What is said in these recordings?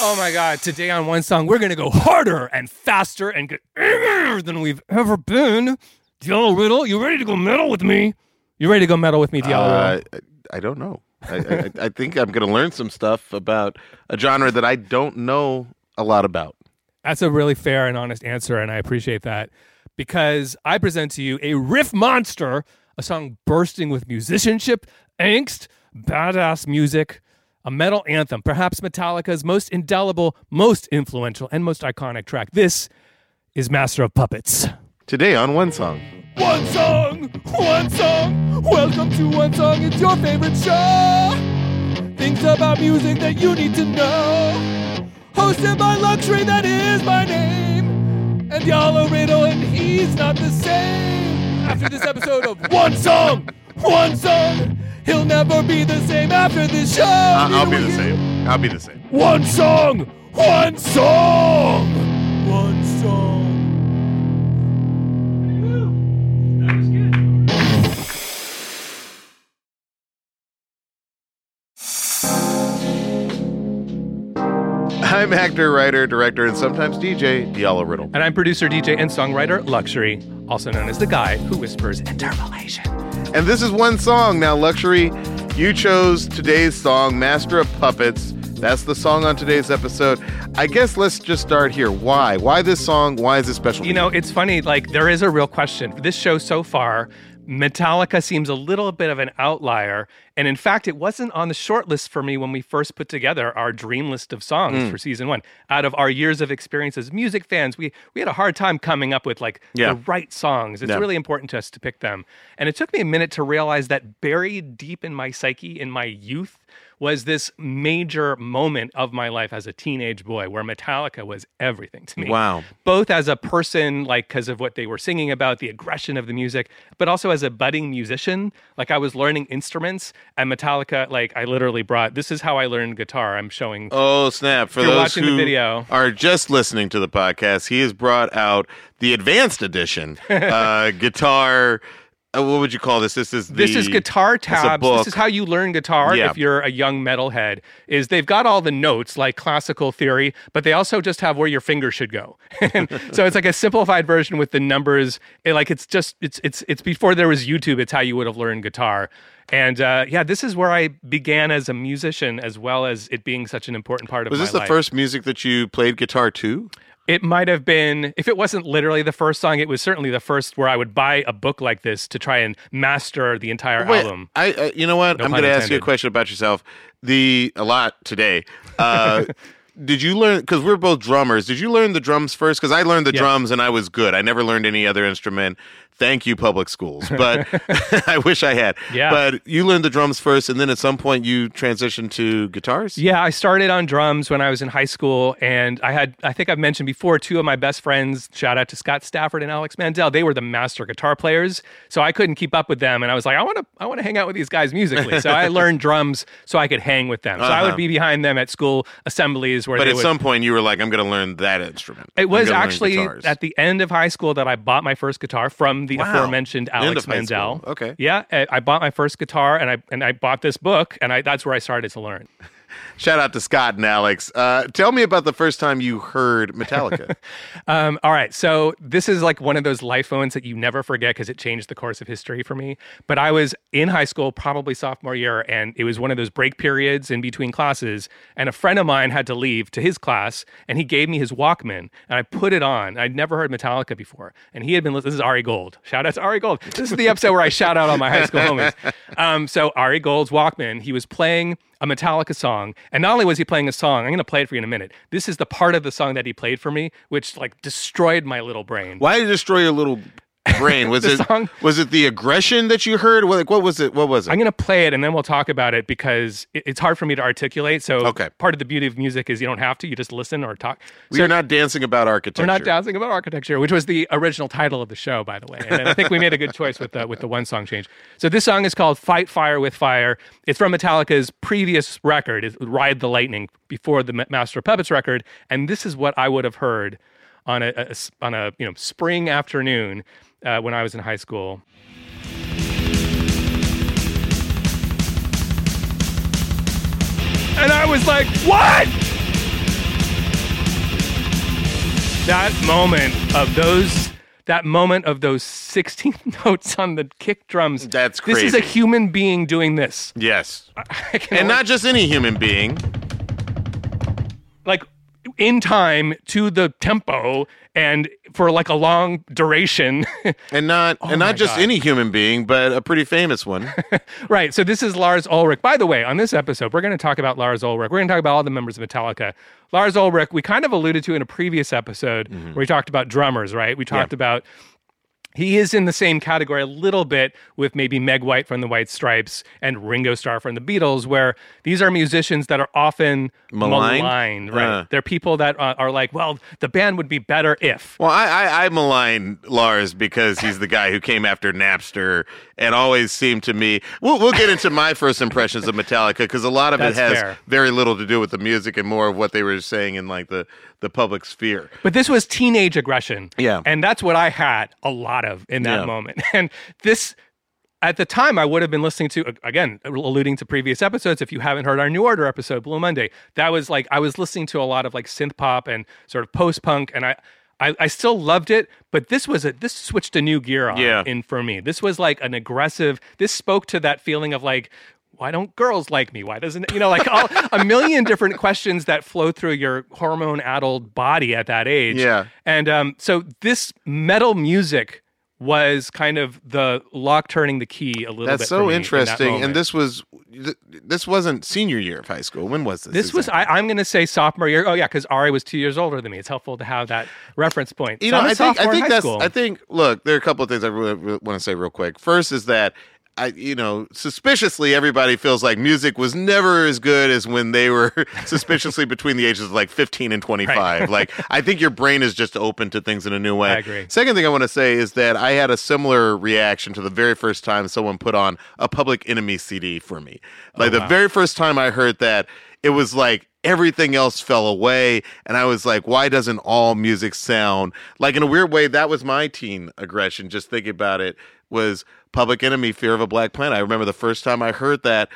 Oh my God. Today on One Song, we're going to go harder and faster and get than we've ever been. Diallo Riddle, you ready to go metal with me? You ready to go metal with me, Diallo Uh, Riddle? I I don't know. I, I, I think I'm going to learn some stuff about a genre that I don't know a lot about. That's a really fair and honest answer, and I appreciate that because I present to you a riff monster, a song bursting with musicianship, angst, badass music, a metal anthem, perhaps Metallica's most indelible, most influential, and most iconic track. This is Master of Puppets. Today on One Song. One song, one song. Welcome to One Song. It's your favorite show. Things about music that you need to know. Hosted by LUXXURY, that is my name. And Diallo Riddle, and he's not the same. After this episode of One Song, One Song, he'll never be the same after this show. I- I'll be the same. I'll be the same. One song, one song, one song. I'm actor, writer, director, and sometimes DJ, Diallo Riddle. And I'm producer, DJ, and songwriter LUXXURY, also known as the guy who whispers interpolation. And this is one song. Now, LUXXURY, you chose today's song, Master of Puppets. That's the song on today's episode. I guess let's just start here. Why? Why this song? Why is it special? You know, it's funny, like, there is a real question. This show so far, Metallica seems a little bit of an outlier. And in fact, it wasn't on the short list for me when we first put together our dream list of songs Hmm. for season one. Out of our years of experience as music fans, we, we had a hard time coming up with like Yeah. the right songs. It's Yeah. really important to us to pick them. And it took me a minute to realize that buried deep in my psyche, in my youth, was this major moment of my life as a teenage boy where Metallica was everything to me Wow. both as a person, like because of what they were singing about, the aggression of the music, but also as a budding musician. Like I was learning instruments, and Metallica, like I literally brought. This is how I learned guitar. I'm showing. Oh snap! For those watching the who video. are just listening to the podcast, he has brought out the advanced edition uh, guitar. Uh, what would you call this? This is the, this is guitar tabs. This is how you learn guitar Yeah. if you're a young metalhead. Is they've got all the notes like classical theory, but they also just have where your finger should go. so it's like a simplified version with the numbers. It, like it's just it's it's it's before there was YouTube. It's how you would have learned guitar. And uh, yeah, this is where I began as a musician, as well as it being such an important part of Was this the life. first music that you played guitar to? It might have been, if it wasn't literally the first song, it was certainly the first where I would buy a book like this to try and master the entire Wait, album. I, I you know what? No I'm going to ask you a question about yourself. The a lot today. Uh, did you learn? Because we're both drummers. Did you learn the drums first? Because I learned the Yes. drums and I was good. I never learned any other instrument. Thank you, public schools. But I wish I had. Yeah. But you learned the drums first, and then at some point you transitioned to guitars. Yeah, I started on drums when I was in high school, and I had, I think I've mentioned before, two of my best friends, shout out to Scott Stafford and Alex Mandel, they were the master guitar players. So I couldn't keep up with them. And I was like, I want to, I want to hang out with these guys musically. So I learned drums so I could hang with them. So I Uh-huh. would be behind them at school assemblies where But at would. some point you were like, I'm going to learn that instrument. it was actually at the end of high school that I bought my first guitar from the Wow. aforementioned Alex Mandel. Okay. Yeah, I I bought my first guitar and I and I bought this book and I that's where I started to learn. Shout out to Scott and Alex. Uh, tell me about the first time you heard Metallica. Um, all right. So this is like one of those life moments that you never forget because it changed the course of history for me. But I was in high school, probably sophomore year, and it was one of those break periods in between classes. And a friend of mine had to leave to his class, and he gave me his Walkman, and I put it on. I'd never heard Metallica before, and he had been. This is Ari Gold. Shout out to Ari Gold. This is the episode where I shout out all my high school homies. Um, so Ari Gold's Walkman. He was playing a Metallica song. And not only was he playing a song, I'm going to play it for you in a minute. This is the part of the song that he played for me, which like destroyed my little brain. Why did it destroy your little brain? Was it song- was it the aggression that you heard? What, like, what was it? What was it? I'm going to play it and then we'll talk about it because it- it's hard for me to articulate. So Okay. part of the beauty of music is you don't have to, you just listen or talk. we are not dancing about architecture. We're not dancing about architecture, which was the original title of the show, by the way. And I think we made a good choice with the with the one song change. So this song is called "Fight Fire with Fire." It's from Metallica's previous record, "Ride the Lightning," before the Master of Puppets record, and this is what I would have heard on a, a on a you know spring afternoon uh, when I was in high school. And I was like, "What?" that moment of those that moment of those 16 notes on the kick drums. That's This is a human being doing this. Yes. And only- not just any human being. like in time to the tempo and for like a long duration. And not and Oh my not just God. any human being, but a pretty famous one. right. So this is Lars Ulrich. By the way, on this episode, we're going to talk about Lars Ulrich. We're going to talk about all the members of Metallica. Lars Ulrich, we kind of alluded to in a previous episode Mm-hmm. where we talked about drummers, right? We talked about he is in the same category a little bit with maybe Meg White from the White Stripes and Ringo Starr from the Beatles, where these are musicians that are often Maligned? maligned, right? Uh. They're people that uh, are like, well, the band would be better if. Well, I, I, I malign Lars because he's the guy who came after Napster and always seemed to me. We'll, we'll get into my first impressions of Metallica because a lot of That's it has fair. very little to do with the music and more of what they were saying in like the, the public sphere. But this was teenage aggression. Yeah. And that's what I had a lot of in that Yeah. moment. And this, at the time, I would have been listening to, again, alluding to previous episodes. If you haven't heard our New Order episode, Blue Monday, that was like, I was listening to a lot of like synth pop and sort of post punk. And I, I, I still loved it, but this was a this switched a new gear on Yeah. in for me. This was like an aggressive. This spoke to that feeling of like, why don't girls like me? Why doesn't you know like all, a million different questions that flow through your hormone addled body at that age? Yeah. And um, so this metal music was kind of the lock turning the key a little bit. That's so me in that interesting. And this was th- this wasn't senior year of high school. When was this? This was exactly? I, I'm going to say sophomore year. Oh yeah, because Ari was two years older than me. It's helpful to have that reference point. You So know, I think I think that's school. I think look, there are a couple of things I really, really want to say real quick. First is that I you know, suspiciously everybody feels like music was never as good as when they were suspiciously between the ages of like 15 and 25. Like I think your brain is just open to things in a new way. I agree. Second thing I want to say is that I had a similar reaction to the very first time someone put on a Public Enemy CD for me. Oh, like the wow. very first time I heard that, it was like everything else fell away and I was like, why doesn't all music sound like in a weird way that was my teen aggression just thinking about it was Public Enemy Fear of a Black Planet. I remember the first time I heard that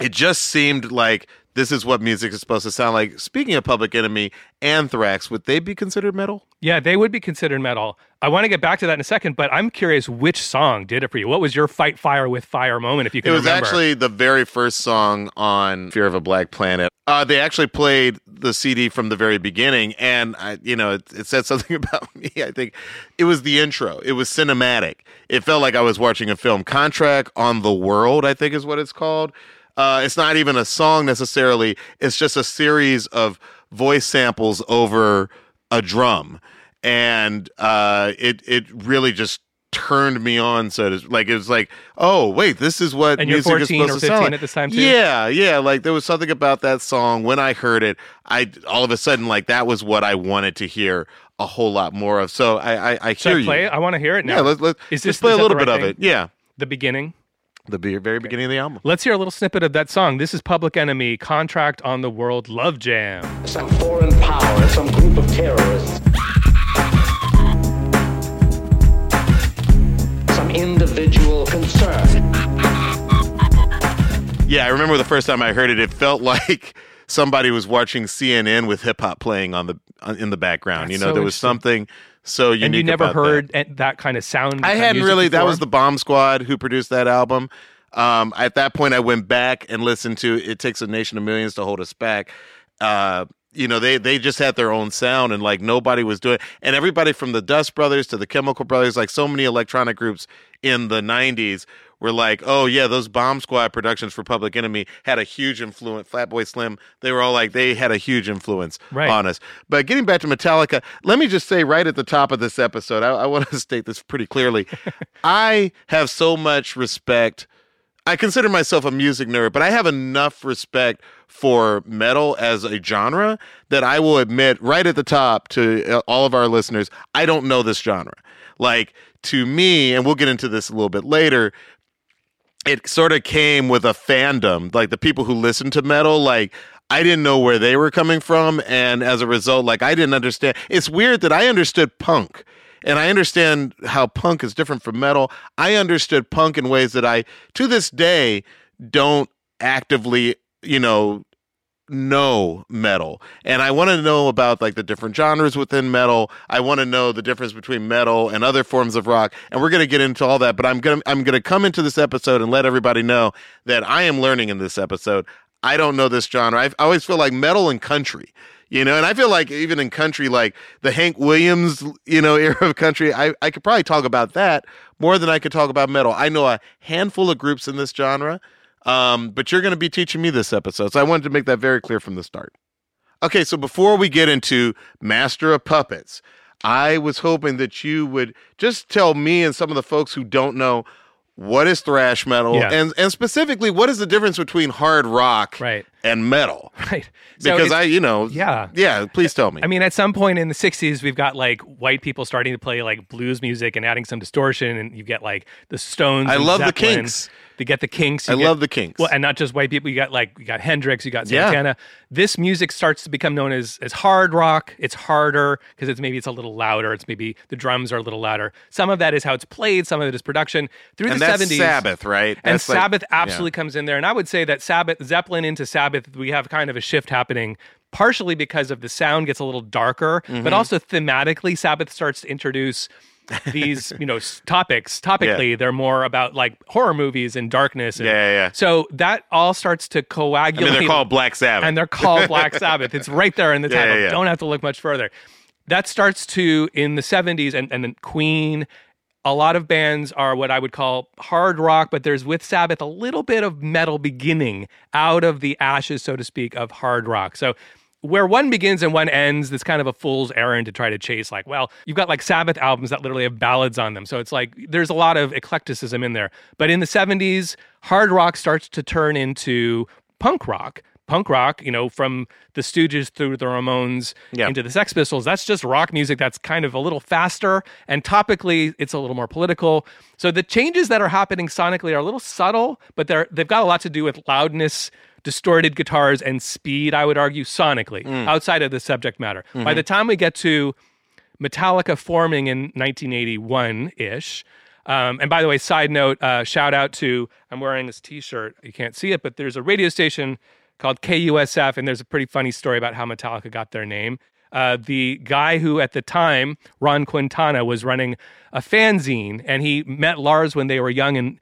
it just seemed like this is what music is supposed to sound like. Speaking of Public Enemy, Anthrax, would they be considered metal? Yeah, they would be considered metal. I want to get back to that in a second, but I'm curious which song did it for you. What was your fight fire with fire moment, if you can It was remember? actually the very first song on Fear of a Black Planet. Uh, they actually played the CD from the very beginning, and I, you know, it, it said something about me. I think it was the intro. It was cinematic. It felt like I was watching a film. Contract on the World, I think, is what it's called. Uh, it's not even a song necessarily. It's just a series of voice samples over a drum, and uh, it it really just turned me on. So to, like it was like, oh wait, this is what And you're music is 14 or supposed to sound like. at this time, too? Yeah, yeah. Like there was something about that song when I heard it. I all of a sudden like that was what I wanted to hear a whole lot more of. So I I, I hear I play you. it? I want to hear it now. Yeah, let's let's, Is let's play is a little the bit right of it. Yeah, the beginning. The be- very beginning of the album. Let's hear a little snippet of that song. This is Public Enemy, Contract on the World Love Jam. some foreign power, some group of terrorists, some individual concern. Yeah, I remember the first time I heard it. It felt like somebody was watching CNN with hip hop playing on the uh, in the background. That's you know, so there was something so unique. And you never heard that. that kind of sound. I hadn't really. That was the Bomb Squad who produced that album. Um, at that point, I went back and listened to "It Takes a Nation of Millions to Hold Us Back." Uh, you know, they they just had their own sound, and like nobody was doing. And everybody from the Dust Brothers to the Chemical Brothers, like so many electronic groups in the '90s, were like, "Oh yeah, those Bomb Squad productions for Public Enemy had a huge influence." Fatboy Slim, they were all like, they had a huge influence Right. on us. But getting back to Metallica, let me just say right at the top of this episode, I, I want to state this pretty clearly. I have so much respect. I consider myself a music nerd, but I have enough respect for metal as a genre that I will admit right at the top to uh, all of our listeners, I don't know this genre. Like to me, and we'll get into this a little bit later, it sort of came with a fandom like the people who listen to metal like i didn't know where they were coming from and as a result like i didn't understand it's weird that i understood punk and i understand how punk is different from metal. I understood punk in ways that i to this day don't actively you know know metal and I want to know about like the different genres within metal. I want to know the difference between metal and other forms of rock. And we're going to get into all that, but I'm going to I'm going to come into this episode and let everybody know that I am learning in this episode. I don't know this genre. I always feel like metal and country you know and i feel like even in country like the hank williams you know era of country i, I could probably talk about that more than i could talk about metal i know a handful of groups in this genre um, but you're going to be teaching me this episode so i wanted to make that very clear from the start okay so before we get into master of puppets i was hoping that you would just tell me and some of the folks who don't know what is thrash metal Yeah. and and specifically what is the difference between hard rock Right. And metal Right. So because I, you know, Yeah. yeah. Please tell me. I mean, at some point in the 60s, we've got like white people starting to play like blues music and adding some distortion, and you get like the Stones. I and love the Kinks. To get the Kinks. I get- love the Kinks. Well, and not just white people. You got like you got Hendrix, you got Yeah. Santana. This music starts to become known as as hard rock. It's harder because it's maybe it's a little louder. It's maybe the drums are a little louder. Some of that is how it's played. Some of it is production. Through and the that's 70s, Sabbath, right? and That's like- Sabbath yeah. absolutely comes in there. And I would say that Sabbath, Zeppelin into Sabbath, we have kind of a shift happening, partially because of the sound gets a little darker, Mm-hmm. but also thematically, Sabbath starts to introduce these, you know, s- topics. Topically, they're more about like horror movies and darkness. And Yeah, yeah, yeah. So that all starts to I coagulate. mean, they're called Black Sabbath. and they're called Black Sabbath. It's right there in the Yeah, title. yeah, yeah. Don't have to look much further. That starts to in the 70s and, and then Queen. A lot of bands are what I would call hard rock, but there's with Sabbath a little bit of metal beginning out of the ashes, so to speak, of hard rock. So where one begins and one ends, it's kind of a fool's errand to try to chase. Like, well, you've got like Sabbath albums that literally have ballads on them. So it's like there's a lot of eclecticism in there. But in the 70s, hard rock starts to turn into punk rock. Punk rock, you know, from the Stooges through the Ramones Yeah. into the Sex Pistols, that's just rock music that's kind of a little faster and topically it's a little more political. So the changes that are happening sonically are a little subtle, but they're they've got a lot to do with loudness, distorted guitars, and speed, I would argue, sonically, outside of the subject matter. By the time we get to Metallica forming in 1981 ish. Um, and by the way, side note, uh, shout out to I'm wearing this T-shirt. You can't see it, but there's a radio station called KUSF, and there's a pretty funny story about how Metallica got their name. Uh, the guy who at the time, Ron Quintana, was running a fanzine, and he met Lars when they were young and,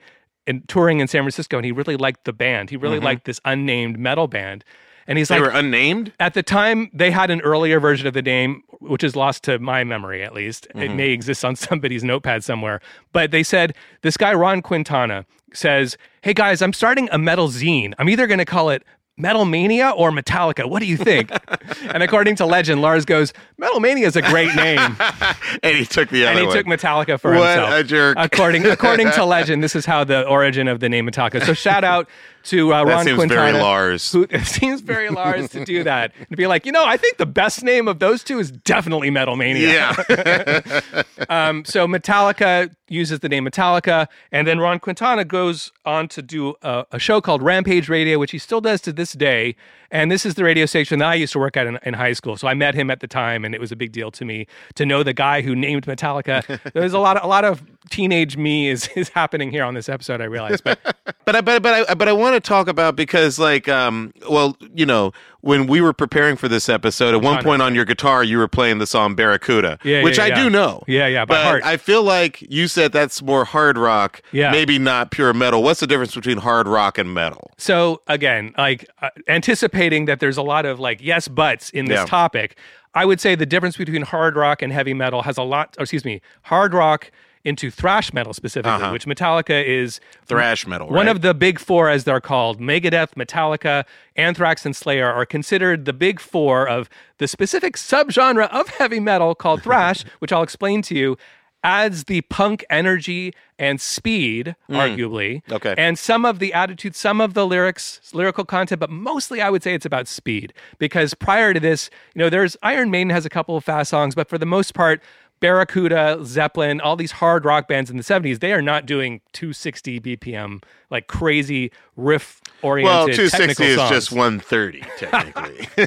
and touring in San Francisco, and he really liked the band. He really liked this unnamed metal band. And he's they like, were unnamed. at the time they had an earlier version of the name which is lost to my memory at least it may exist on somebody's notepad somewhere but they said this guy ron quintana says hey guys i'm starting a metal zine i'm either going to call it Metal Mania or Metallica? What do you think? and according to legend, Lars goes, Metal Mania is a great name. and he took the other and he one. took Metallica for What himself. a jerk. According according to legend, this is how the origin of the name Metallica. So shout out to uh, Ron seems Quintana. very Lars. Who, it seems very Lars to do that. To be like, you know, I think the best name of those two is definitely Metal Mania. yeah. Um, so Metallica uses the name Metallica, and then Ron Quintana goes on to do a, a show called Rampage Radio, which he still does to this day. And this is the radio station that I used to work at in, in high school. So I met him at the time, and it was a big deal to me to know the guy who named Metallica. There's a lot of a lot of teenage me is is happening here on this episode. I realize, but but I but but I but I want to talk about because like um well you know when we were preparing for this episode at one point on your guitar you were playing the song Barracuda Yeah, which yeah, I yeah. do know Yeah, yeah, by but heart. I feel like you said that's more hard rock Yeah. maybe not pure metal what's the difference between hard rock and metal So again, like uh, anticipating that there's a lot of like yes buts in this topic, I would say the difference between hard rock and heavy metal has a lot. Or excuse me, hard rock into thrash metal specifically, Uh-huh. which Metallica is thrash metal one right? of the big four, as they're called. Megadeth, Metallica, Anthrax, and Slayer are considered the big four of the specific subgenre of heavy metal called thrash, which I'll explain to you. Adds the punk energy and speed, arguably. Mm. Okay. And some of the attitude, some of the lyrics, lyrical content, but mostly I would say it's about speed. Because prior to this, you know, there's Iron Maiden has a couple of fast songs, but for the most part, Barracuda, Zeppelin, all these hard rock bands in the 70s, they are not doing 260 BPM, like crazy riff oriented. well 260 is songs. just 130 technically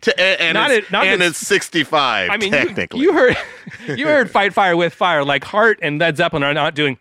To- and, Not it's, it- not and it- it's 65 I mean, you, technically you heard you heard Fight Fire with Fire. Like Heart and Led Zeppelin are not doing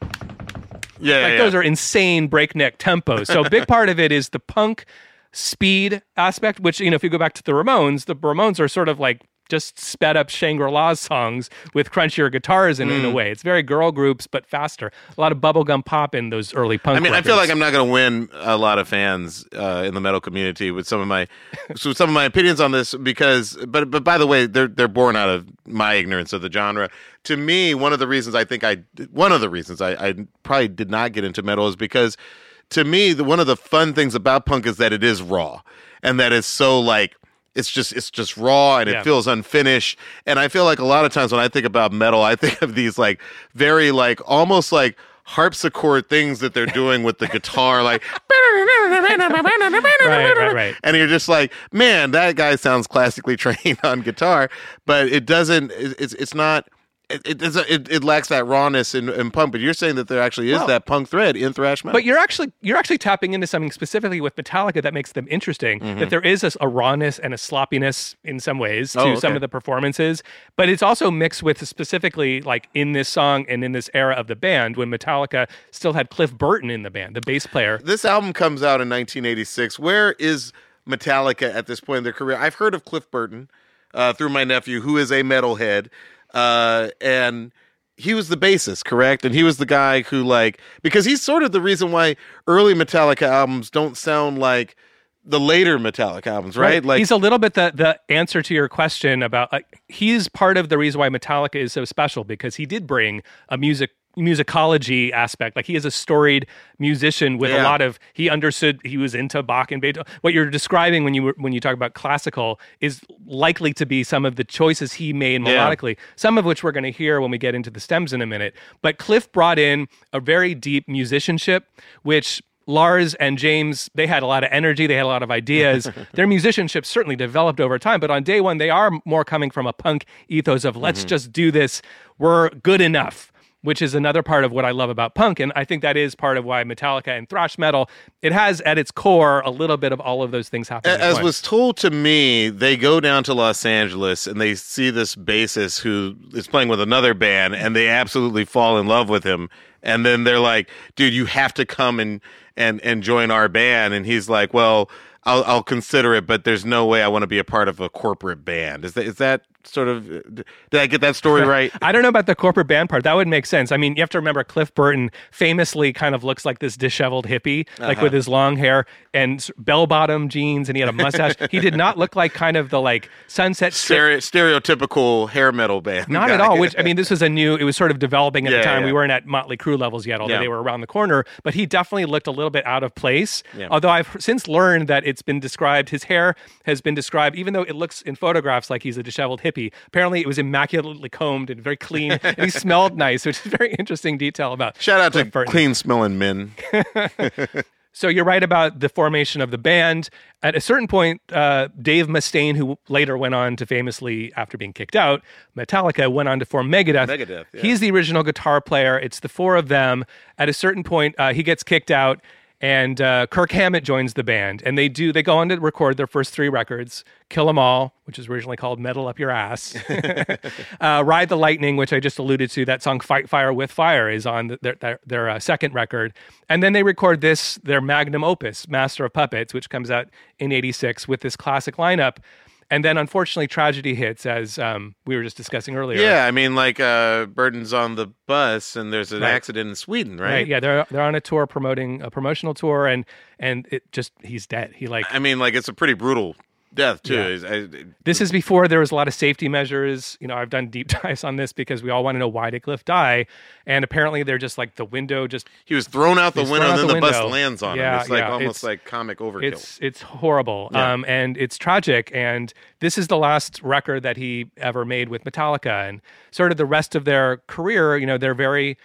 yeah, like yeah, those are insane breakneck tempos. So a big part of it is the punk speed aspect, which you know, if you go back to the Ramones, the Ramones are sort of like just sped up Shangri-La songs with crunchier guitars in, Mm. in a way. It's very girl groups, but faster. A lot of bubblegum pop in those early punk. I mean, I feel like I'm not going to win a lot of fans uh, in the metal community with some of my so some of my opinions on this because, but but by the way, they're they're born out of my ignorance of the genre. To me, one of the reasons I think I one of the reasons I, I probably did not get into metal is because to me, the, one of the fun things about punk is that it is raw and that it's so like it's just it's just raw and Yeah. it feels unfinished. And I feel like a lot of times when I think about metal, I think of these like very like almost like harpsichord things that they're doing with the guitar, like Right, right, right. and you're just like, man, that guy sounds classically trained on guitar, but it doesn't. It's it's not. It it, it, lacks that rawness in, in punk. But you're saying that there actually is Well, that punk thread in thrash metal. But you're actually you're actually tapping into something specifically with Metallica that makes them interesting. That there is a, a rawness and a sloppiness in some ways to Mm-hmm. Oh, some of the performances, but it's also mixed with specifically like in this song and in this era of the band when Metallica still had Cliff Burton in the band, the bass player. this album comes out in 1986. Where is Metallica at this point in their career? I've heard of Cliff Burton uh, through my nephew, who is a metalhead, uh, and he was the bassist, correct? And he was the guy who, like, because he's sort of the reason why early Metallica albums don't sound like the later Metallica albums, right? Like, he's a little bit the the answer to your question about like he's part of the reason why Metallica is so special because he did bring a music musicology aspect like he is a storied musician with a lot of he understood he was into Bach and Beethoven what you're describing when you were, when you talk about classical is likely to be some of the choices he made Yeah. melodically some of which we're going to hear when we get into the stems in a minute but Cliff brought in a very deep musicianship which Lars and James, they had a lot of energy, they had a lot of ideas. Their musicianship certainly developed over time, but on day one, they are more coming from a punk ethos of let's mm-hmm. just do this. We're good enough, which is another part of what I love about punk. And I think that is part of why Metallica and thrash metal, it has at its core a little bit of all of those things happening. As was told to me, they go down to Los Angeles and they see this bassist who is playing with another band and they absolutely fall in love with him. And then they're like, dude, you have to come and, and, and join our band. And he's like, well, I'll, I'll consider it, but there's no way I want to be a part of a corporate band. Is that, is that sort of, did I get that story right? I don't know about the corporate band part. That would make sense. I mean, you have to remember Cliff Burton famously kind of looks like this disheveled hippie, like Uh-huh. with his long hair and bell bottom jeans, and he had a mustache. he did not look like kind of the like Sunset Stere- stereotypical hair metal band. Not at all. Which I mean, this was a new. It was sort of developing at Yeah, the time. yeah. We weren't at Motley Crue levels yet, although Yeah. they were around the corner. But he definitely looked a little bit out of place. Although I've since learned that it's been described. His hair has been described, even though it looks in photographs like he's a disheveled hippie. Apparently, it was immaculately combed and very clean, and he smelled nice, which is a very interesting detail about. Shout out to Cliff Burton. clean smelling men. So you're right about the formation of the band. At a certain point, uh, Dave Mustaine, who later went on to famously, after being kicked out, Metallica, went on to form Megadeth. Megadeth, yeah. He's the original guitar player. It's the four of them. At a certain point, uh, he gets kicked out, and uh, Kirk Hammett joins the band. And they do. They go on to record their first three records: "Kill 'Em All," which is originally called "Metal Up Your Ass," uh, "Ride the Lightning," which I just alluded to. That song "Fight Fire with Fire" is on the, their their, their uh, second record, and then they record this their magnum opus, "Master of Puppets," which comes out in '86 with this classic lineup. And then, unfortunately, tragedy hits, as um, we were just discussing earlier. Yeah, I mean, like uh, Burton's on the bus, and there's an Right. accident in Sweden, right? Right. Yeah, they're they're on a tour promoting a promotional tour, and and it just he's dead. He like I mean, like it's a pretty brutal death too. Yeah. Is- I- this is before there was a lot of safety measures. You know, I've done deep dives on this because we all want to know why did Cliff die, and apparently they're just like the window just he was thrown out the window, thrown and then the, the bus lands on him. It's like yeah, almost it's- like comic overkill. it's it's horrible Yeah. um, and it's tragic and this is the last record that he ever made with metallica and sort of the rest of their career you know they're very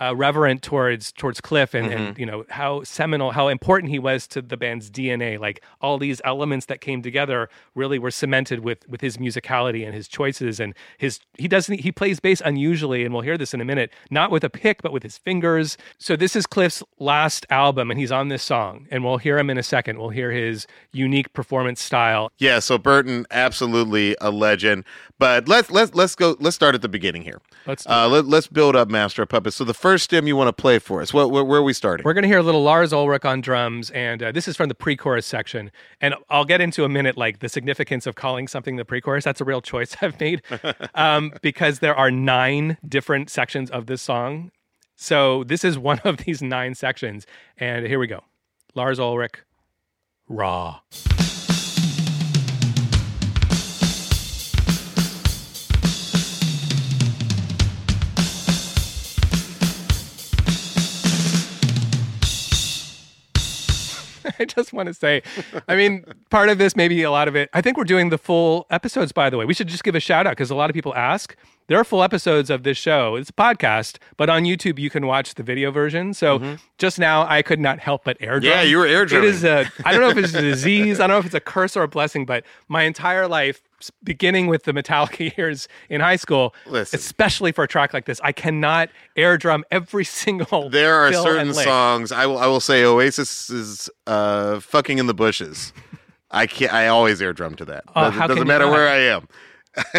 uh, reverent towards towards cliff and, Mm-hmm. and you know how seminal how important he was to the band's dna like all these elements that came together really were cemented with with his musicality and his choices and his he doesn't he plays bass unusually and we'll hear this in a minute not with a pick but with his fingers so this is cliff's last album and he's on this song and we'll hear him in a second we'll hear his unique performance style yeah. So Burton, absolutely a legend. But let's let's let's go. Let's start at the beginning here. Let's uh, let, let's build up Master of Puppets. So the first stem you want to play for us? What, where, where are we starting? We're going to hear a little Lars Ulrich on drums, and uh, this is from the pre-chorus section. And I'll get into a minute like the significance of calling something the pre-chorus. That's a real choice I've made um, because there are nine different sections of this song. So this is one of these nine sections, and here we go. Lars Ulrich, raw. I just want to say, I mean, part of this, maybe a lot of it. I think we're doing the full episodes, by the way. We should just give a shout out because a lot of people ask. There are full episodes of this show. It's a podcast, but on YouTube you can watch the video version. So just now, I could not help but air drum. Mm-hmm. Yeah, you were air It drumming. is a. I don't know if it's a disease. I don't know if it's a curse or a blessing, but my entire life, beginning with the Metallica years in high school, Listen. especially for a track like this, I cannot air drum every single. There are certain songs. I will. I will say Oasis is uh, "Fucking in the Bushes." I can't. I always air drum to that. Oh, doesn't doesn't matter not? where I am.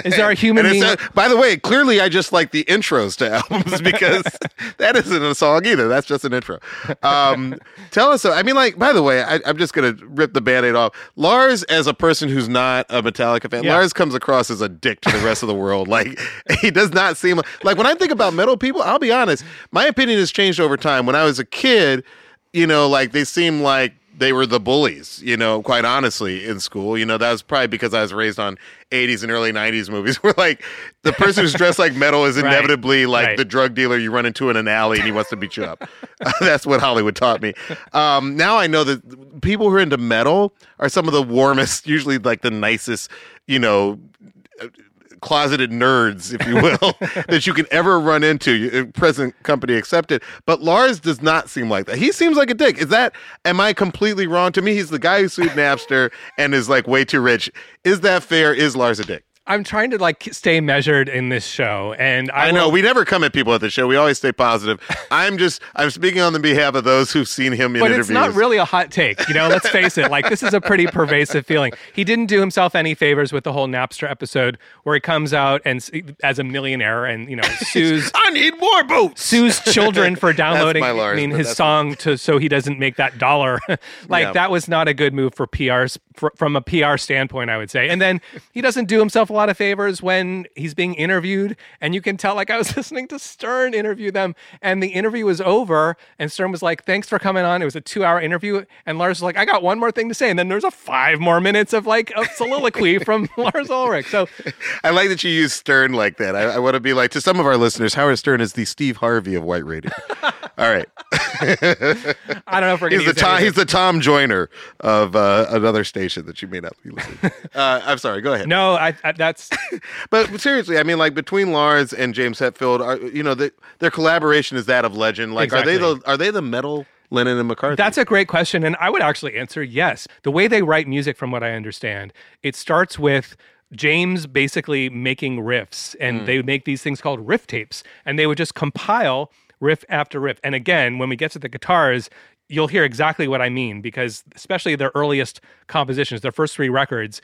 Is there a human being? uh, by the way, clearly I just like the intros to albums because that isn't a song either. That's just an intro. Um, tell us. I mean, like, by the way, I, I'm just gonna rip the band-aid off. Lars, as a person who's not a Metallica fan, Yeah. Lars comes across as a dick to the rest of the world. Like, he does not seem like when I think about metal people. I'll be honest, my opinion has changed over time. When I was a kid, you know, like they seem like they were the bullies, you know, quite honestly, in school. You know, that was probably because I was raised on 80s and early 90s movies where like the person who's dressed like metal is Right. inevitably like Right. the drug dealer you run into in an alley and he wants to beat you up. That's what Hollywood taught me. Um, now I know that people who are into metal are some of the warmest, usually like the nicest, you know, closeted nerds, if you will, that you can ever run into, uh, present company accepted. But Lars does not seem like that. He seems like a dick. Is that, am I completely wrong? To me, he's the guy who sued Napster and is like way too rich. Is that fair? Is Lars a dick? I'm trying to like stay measured in this show, and I, I know will- we never come at people at the show. We always stay positive. I'm just I'm speaking on the behalf of those who've seen him in but interviews. it's not really a hot take, you know. Let's face it. Like this is a pretty pervasive feeling. He didn't do himself any favors with the whole Napster episode, where he comes out and as a millionaire and you know sues I need more boots. sues children for downloading my Lars, I mean his song to so he doesn't make that dollar. like Yeah. that was not a good move for PRs fr- from a PR standpoint, I would say. And then he doesn't do himself a lot of favors when he's being interviewed and you can tell like I was listening to Stern interview them and the interview was over and Stern was like thanks for coming on. It was a 2-hour interview and Lars was like I got one more thing to say and then there's a 5 more minutes of like a soliloquy from Lars Ulrich. So I like that you use Stern like that. I, I want to be like to some of our listeners. Howard Stern is the Steve Harvey of white radio. All right, I don't know if we're he's the Tom, he's the Tom Joyner of uh, another station that you may not be listening. to. Uh, I'm sorry. Go ahead. No, I, I that's But seriously, I mean, like between Lars and James Hetfield, are you know the, their collaboration is that of legend. Like, are they the are they the metal Lennon and McCartney? That's a great question. And I would actually answer yes. The way they write music, from what I understand, it starts with James basically making riffs, and hmm. they would make these things called riff tapes, and they would just compile riff after riff. And again, when we get to the guitars, you'll hear exactly what I mean because, especially their earliest compositions, their first three records,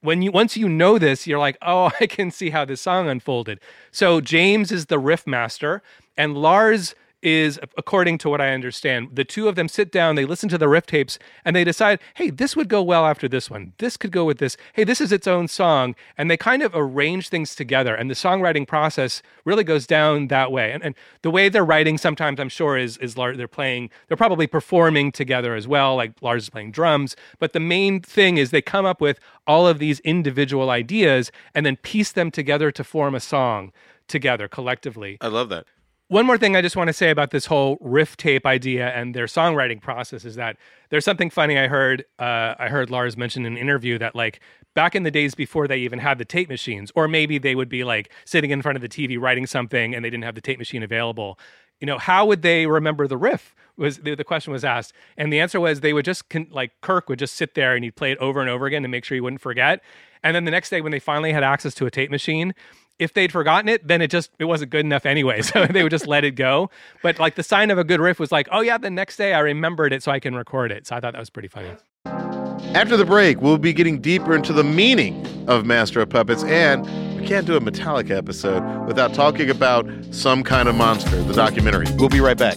when you once you know this, you're like, oh, I can see how this song unfolded. So James is the riff master, and Lars is, according to what I understand, the two of them sit down, they listen to the riff tapes, and they decide, hey, this would go well after this one. This could go with this. Hey, this is its own song. And they kind of arrange things together. And the songwriting process really goes down that way. And, and the way they're writing sometimes, I'm sure, is, is Lars, they're playing, they're probably performing together as well, like Lars is playing drums. But the main thing is they come up with all of these individual ideas and then piece them together to form a song together collectively. I love that. One more thing I just want to say about this whole riff tape idea and their songwriting process is that there's something funny I heard. Uh, I heard Lars mention in an interview that like back in the days before they even had the tape machines, or maybe they would be like sitting in front of the TV writing something and they didn't have the tape machine available. You know, how would they remember the riff? Was the, question was asked, and the answer was they would just con- like Kirk would just sit there and he'd play it over and over again to make sure he wouldn't forget. And then the next day when they finally had access to a tape machine, if they'd forgotten it, then it just it wasn't good enough anyway. So they would just let it go. But like the sign of a good riff was like, oh yeah, the next day I remembered it so I can record it. So I thought that was pretty funny. After the break, we'll be getting deeper into the meaning of Master of Puppets and we can't do a Metallica episode without talking about Some Kind of Monster, the documentary. We'll be right back.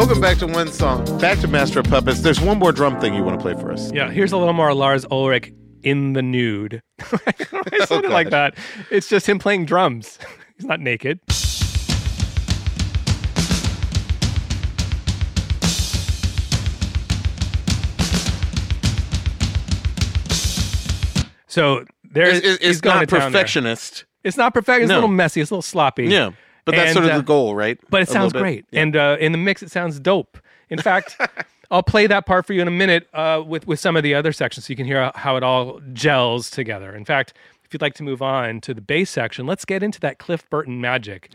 Welcome back to One Song. Back to Master of Puppets. There's one more drum thing you want to play for us. Yeah, here's a little more Lars Ulrich in the nude. I said it like that. It's just him playing drums. He's not naked. So there's It's, it's, he's it's going not to town there. perfectionist. It's not perfect. It's No. a little messy. It's a little sloppy. Yeah. But that's And, sort of uh, the goal, right? But it little sounds bit. great, and uh, in the mix, it sounds dope. In fact, I'll play that part for you in a minute uh, with with some of the other sections, so you can hear how it all gels together. In fact, if you'd like to move on to the bass section, let's get into that Cliff Burton magic.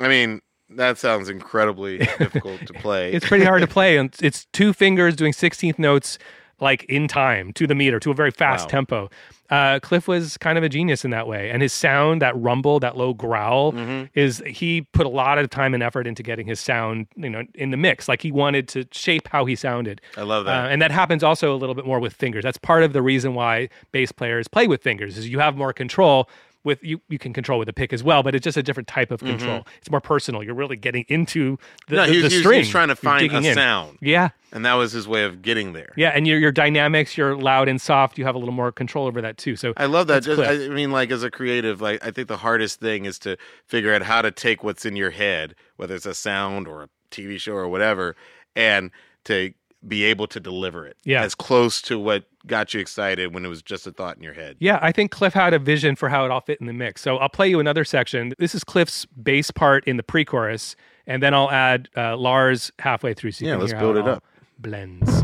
I mean, that sounds incredibly difficult to play. It's pretty hard to play, and it's two fingers doing sixteenth notes like in time to the meter to a very fast Wow. tempo. Uh, Cliff was kind of a genius in that way, and his sound, that rumble, that low growl, Mm-hmm. is he put a lot of time and effort into getting his sound, you know, in the mix. Like he wanted to shape how he sounded. I love that. Uh, and that happens also a little bit more with fingers. That's part of the reason why bass players play with fingers is you have more control. With you, you can control with a pick as well, but it's just a different type of control. It's more personal. You're really getting into the, Mm-hmm. No, the, he was- the he he string. was trying to find a in. sound. Yeah, and that was his way of getting there. yeah, and your your dynamics, you're loud and soft. You have a little more control over that too. So I love that. Just, I mean, like as a creative, like I think the hardest thing is to figure out how to take what's in your head, whether it's a sound or a TV show or whatever, and to be able to deliver it Yeah. as close to what got you excited when it was just a thought in your head. Yeah, I think Cliff had a vision for how it all fit in the mix. So I'll play you another section. This is Cliff's bass part in the pre-chorus, and then I'll add uh, Lars halfway through. So Yeah, let's build it up. Blends.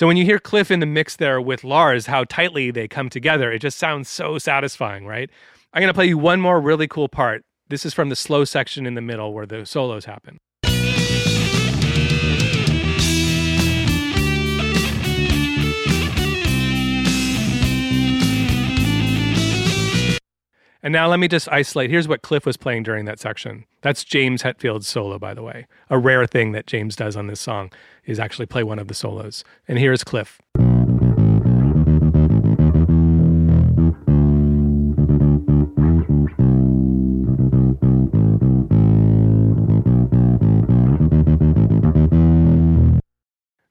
So when you hear Cliff in the mix there with Lars, how tightly they come together, it just sounds so satisfying, right? I'm going to play you one more really cool part. This is from the slow section in the middle where the solos happen. And now let me just isolate. Here's what Cliff was playing during that section. That's James Hetfield's solo, by the way. A rare thing that James does on this song is actually play one of the solos. And here's Cliff.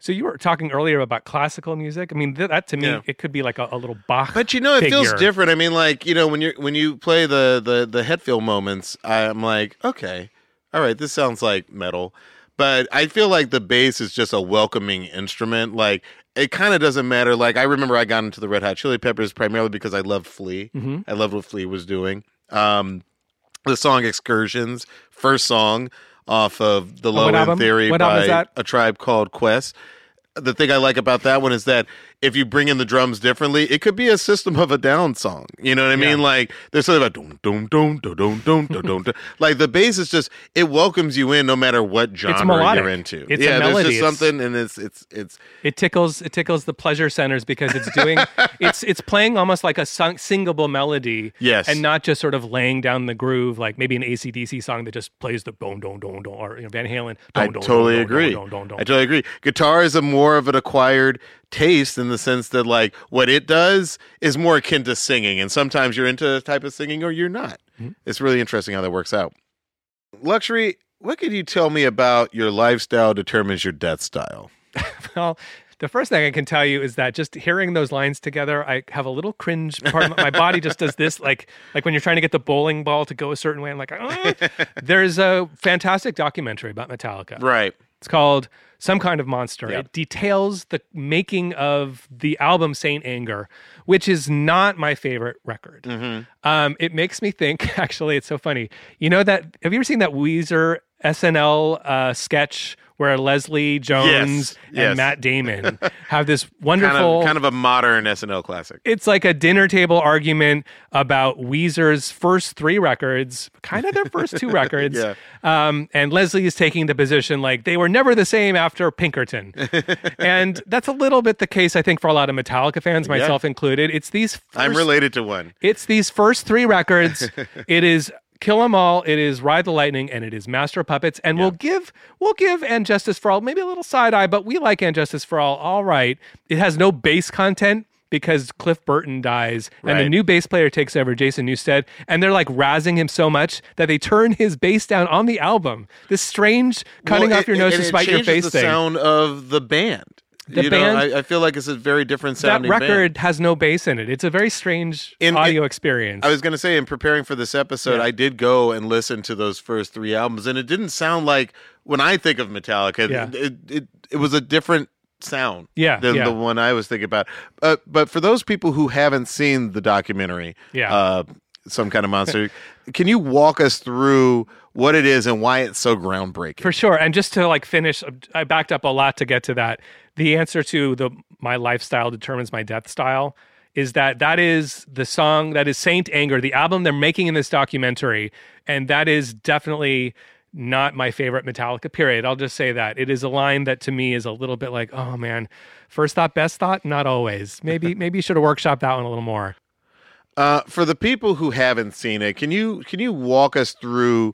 So you were talking earlier about classical music. I mean, th- that to me, Yeah. it could be like a, a little Bach. But you know, it feels different. I mean, like you know, when you when you play the the the Hetfield moments, I'm like, okay, all right, this sounds like metal. But I feel like the bass is just a welcoming instrument. Like it kind of doesn't matter. Like I remember I got into the Red Hot Chili Peppers primarily because I loved Flea. Mhm. I loved what Flea was doing. Um, the song "Excursions," first song off of the Low End? Theory What by a tribe called Quest. The thing I like about that one is that if you bring in the drums differently, it could be a System of a Down song. You know what I mean? Yeah. Like there's something about don't don't don't don't don't don't don't. Like the bass is just it welcomes you in no matter what genre you're into. It's yeah, there's just something, and it's it's it's it tickles it tickles the pleasure centers because it's doing it's it's playing almost like a song, singable melody. Yes, and not just sort of laying down the groove like maybe an ACDC song that just plays the don't don't don't don't or you know, Van Halen. Don, I don, totally don, agree. I totally agree. Guitar is a more of an acquired taste than in the sense that like what it does is more akin to singing, and sometimes you're into a type of singing or you're not. Mm-hmm. It's really interesting how that works out. LUXXURY, what could you tell me about your lifestyle determines your death style? Well, the first thing I can tell you is that just hearing those lines together, I have a little cringe part. of my, my body just does this, like like when you're trying to get the bowling ball to go a certain way. I'm like, "Ah." there's a fantastic documentary about Metallica. Right. It's called Some Kind of Monster. Yep. It details the making of the album Saint Anger, which is not my favorite record. Um, it makes me think, actually, it's so funny. You know that, have you ever seen that Weezer SNL uh, sketch where Leslie Jones and yes. Matt Damon have this Kind wonderful of, kind of a modern SNL classic. it's like a dinner table argument about Weezer's first three records, kind of their first two records. Yeah. Um, and Leslie is taking the position like they were never the same after Pinkerton. and that's a little bit the case, I think, for a lot of Metallica fans, myself included. It's these first, I'm related to one. It's these first three records. it is Kill 'Em All, it is Ride the Lightning, and it is Master of Puppets. And we'll give we'll give And Justice for All maybe a little side eye, but we like And Justice for All. All right. It has no bass content because Cliff Burton dies and the Right. new bass player takes over, Jason Newsted, and they're like razzing him so much that they turn his bass down on the album. This strange cutting Well, off your it- nose to spite your face the thing. sound of the band. The you band- know, I, I feel like it's a very different that record band. has no bass in it. It's a very strange In- audio experience. I was going to say, in preparing for this episode, Yeah. I did go and listen to those first three albums, and it didn't sound like when I think of Metallica, Yeah. it, it it was a different sound Yeah, than yeah. the one I was thinking about. Uh, but for those people who haven't seen the documentary, Yeah. uh, some kind of monster, can you walk us through what it is and why it's so groundbreaking? For sure. And just to like finish, I backed up a lot to get to that. The answer to the my lifestyle determines my death style is that that is the song that is Saint Anger, the album they're making in this documentary, and that is definitely not my favorite Metallica period. I'll just say that. It is a line that to me is a little bit like, "Oh man, first thought best thought, not always. Maybe maybe you should have workshopped that one a little more." Uh, for the people who haven't seen it, can you can you walk us through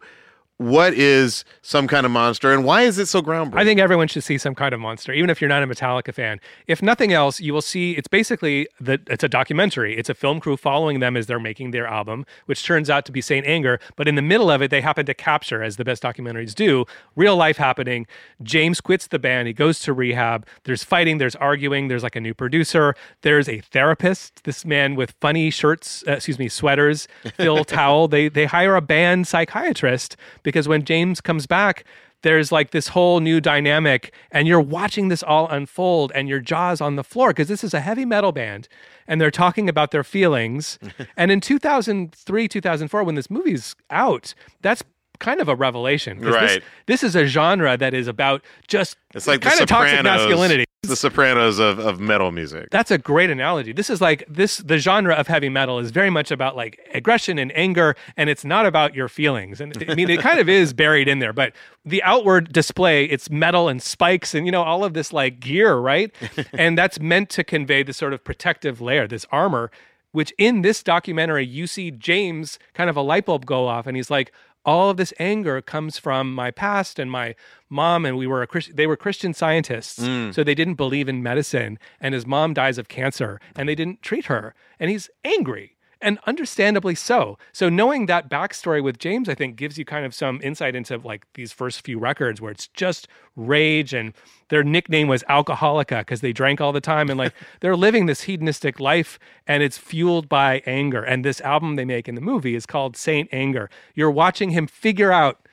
what is some kind of monster and why is it so groundbreaking? I think everyone should see some kind of monster, even if you're not a Metallica fan. If nothing else, you will see it's basically that it's a documentary. It's a film crew following them as they're making their album, which turns out to be Saint Anger. But in the middle of it, they happen to capture, as the best documentaries do, real life happening. James quits the band. He goes to rehab. There's fighting. There's arguing. There's like a new producer. There's a therapist. This man with funny shirts, uh, excuse me, sweaters, Phil Towle. They they hire a band psychiatrist because when James comes back, there's like this whole new dynamic and you're watching this all unfold and your jaw's on the floor because this is a heavy metal band and they're talking about their feelings. And in 2003 2004 when this movie's out that's kind of a revelation. this, Right. this is a genre that is about just It's like kind of toxic masculinity The Sopranos of, of metal music. that's a great analogy. This is like this the genre of heavy metal is very much about like aggression and anger and it's not about your feelings. And I mean it kind of is buried in there, but the outward display it's metal and spikes and you know all of this like gear, right? and that's meant to convey this sort of protective layer, this armor which in this documentary you see James kind of a light bulb go off and he's like all of this anger comes from my past and my mom and we were a Christ- they were Christian scientists mm. so they didn't believe in medicine and his mom dies of cancer and they didn't treat her and he's angry and understandably so. So knowing that backstory with James, I think, gives you kind of some insight into like these first few records where it's just rage and their nickname was Alcoholica because they drank all the time and like they're living this hedonistic life and it's fueled by anger. And this album they make in the movie is called Saint Anger. You're watching him figure out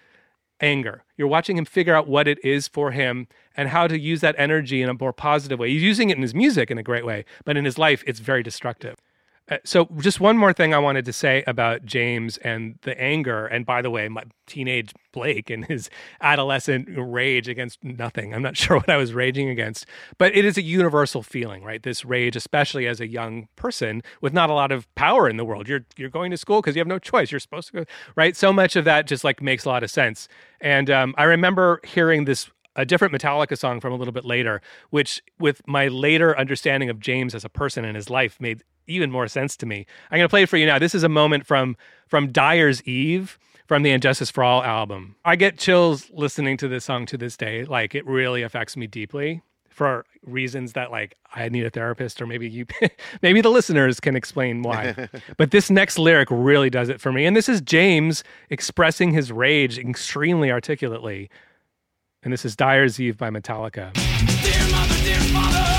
anger. You're watching him figure out what it is for him and how to use that energy in a more positive way. He's using it in his music in a great way, but in his life, it's very destructive. Uh, so, just one more thing I wanted to say about James and the anger. And by the way, my teenage Blake and his adolescent rage against nothing. I'm not sure what I was raging against, but it is a universal feeling, right? This rage, especially as a young person with not a lot of power in the world. You're you're going to school because you have no choice. You're supposed to go, right? So much of that just like makes a lot of sense. And um, I remember hearing this a different Metallica song from a little bit later, which with my later understanding of James as a person in his life made even more sense to me. I'm going to play it for you now. This is a moment from from Dyer's Eve from the And Justice for All album. I get chills listening to this song to this day. Like it really affects me deeply for reasons that like I need a therapist or maybe you maybe the listeners can explain why. but this next lyric really does it for me. And this is James expressing his rage extremely articulately. And this is Dyer's Eve by Metallica. Dear mother, dear father,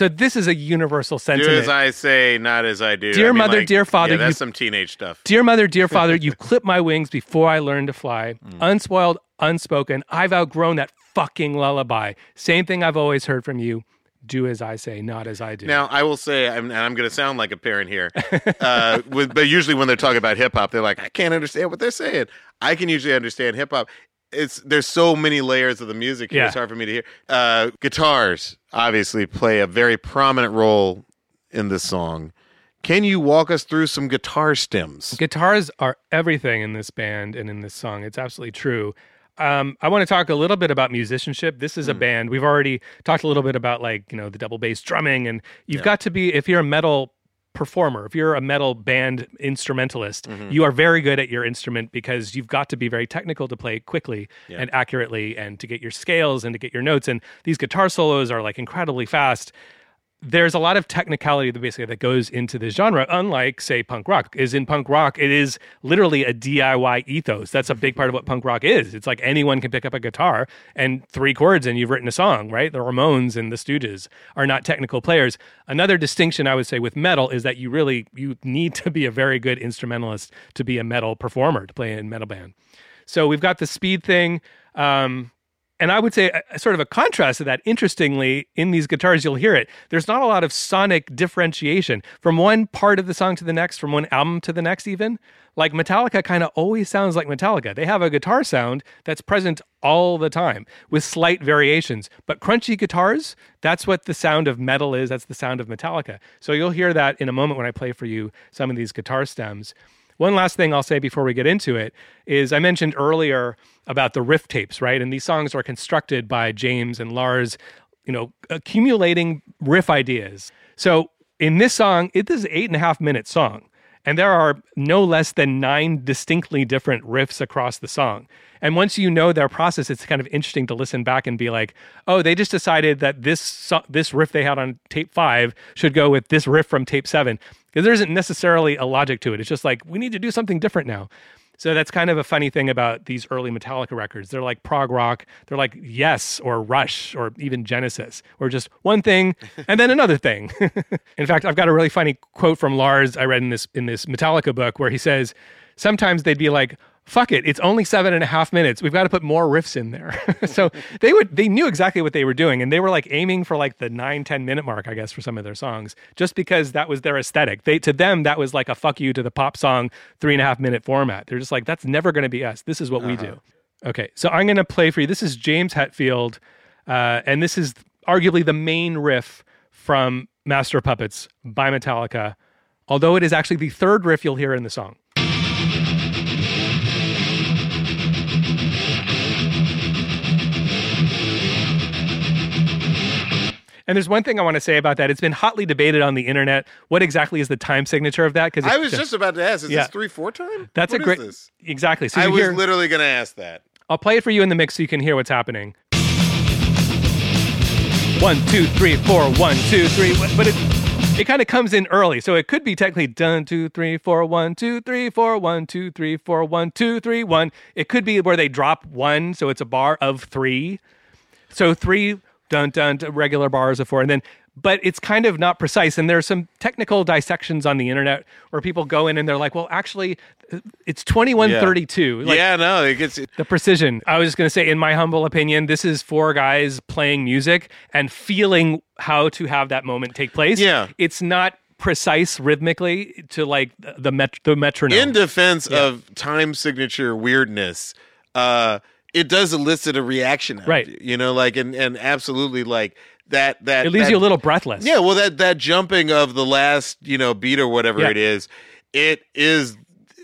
So this is a universal sentiment. Do as I say, not as I do. Dear I mean, mother, like, dear father, yeah, that's you- some teenage stuff. Dear mother, dear father, you clipped my wings before I learned to fly. Mm. Unspoiled, unspoken. I've outgrown that fucking lullaby. Same thing I've always heard from you. Do as I say, not as I do. Now, I will say, I'm, and I'm going to sound like a parent here, uh, with, but usually when they're talking about hip hop, they're like, I can't understand what they're saying. I can usually understand hip hop. It's there's so many layers of the music here. Yeah. It's hard for me to hear. Uh, guitars obviously play a very prominent role in this song. Can you walk us through some guitar stems? Guitars are everything in this band and in this song. It's absolutely true. Um, I want to talk a little bit about musicianship. This is a band. We've already talked a little bit about like, you know, the double bass drumming and you've got to be if you're a metal performer, if you're a metal band instrumentalist, mm-hmm. you are very good at your instrument because you've got to be very technical to play quickly and accurately and to get your scales and to get your notes. And these guitar solos are like incredibly fast there's a lot of technicality that basically that goes into this genre unlike say punk rock. Is in punk rock it is literally a diy ethos. That's a big part of what punk rock is. It's like anyone can pick up a guitar and three chords and you've written a song right? The ramones and the stooges are not technical players. Another distinction i would say with metal is that you really you need to be a very good instrumentalist to be a metal performer to play in a metal band. So we've got the speed thing. Um, and I would say, a, sort of a contrast to that, interestingly, in these guitars, you'll hear it. There's not a lot of sonic differentiation from one part of the song to the next, from one album to the next, even. Like Metallica kind of always sounds like Metallica. They have a guitar sound that's present all the time with slight variations. But crunchy guitars, that's what the sound of metal is. That's the sound of Metallica. So you'll hear that in a moment when I play for you some of these guitar stems. One last thing I'll say before we get into it is I mentioned earlier about the riff tapes, right? And these songs are constructed by James and Lars, you know, accumulating riff ideas. So in this song, it is an eight and a half minute song. And there are no less than nine distinctly different riffs across the song. And once you know their process, it's kind of interesting to listen back and be like, oh, they just decided that this this riff they had on tape five should go with this riff from tape seven. Because there isn't necessarily a logic to it. It's just like, we need to do something different now. So that's kind of a funny thing about these early Metallica records. They're like prog rock. They're like Yes or Rush or even Genesis, or just one thing and then another thing. in fact, I've got a really funny quote from Lars I read in this in this Metallica book where he says sometimes they'd be like, "Fuck it, it's only seven and a half minutes. We've got to put more riffs in there." so they would they knew exactly what they were doing, and they were like aiming for like the nine ten minute mark, I guess, for some of their songs, just because that was their aesthetic. They to them that was like a fuck you to the pop song three and a half minute format. They're just like, that's never going to be us. This is what we do. Okay, so I'm going to play for you. This is James Hetfield, uh, and this is arguably the main riff from Master of Puppets by Metallica, although it is actually the third riff you'll hear in the song. And there's one thing I want to say about that. It's been hotly debated on the internet. What exactly is the time signature of that? Because I was just about to ask, is Yeah. this three four time? that's What a great this? exactly. So I was hear, literally going to ask that. I'll play it for you in the mix so you can hear what's happening. One, two, three, four, one, two, three. But it it kind of comes in early, so it could be technically done two, three, four, one, two, three, four, one, two, three, four, one, two, three, one. It could be where they drop one, so it's a bar of three. So three dun dun, dun regular bars of four, and then but it's kind of not precise. And there's some technical dissections on the internet where people go in and they're like, well, actually, it's twenty one thirty two. Like, yeah, no, it gets the precision. I was just going to say, in my humble opinion, this is four guys playing music and feeling how to have that moment take place. Yeah. It's not precise rhythmically to like the met- the metronome. in defense of time signature weirdness. Uh, it does elicit a reaction, Right. you, you know, like and and absolutely like that that it leaves that- you a little breathless. Yeah, well, that that jumping of the last you know beat or whatever Yeah. it is, it is.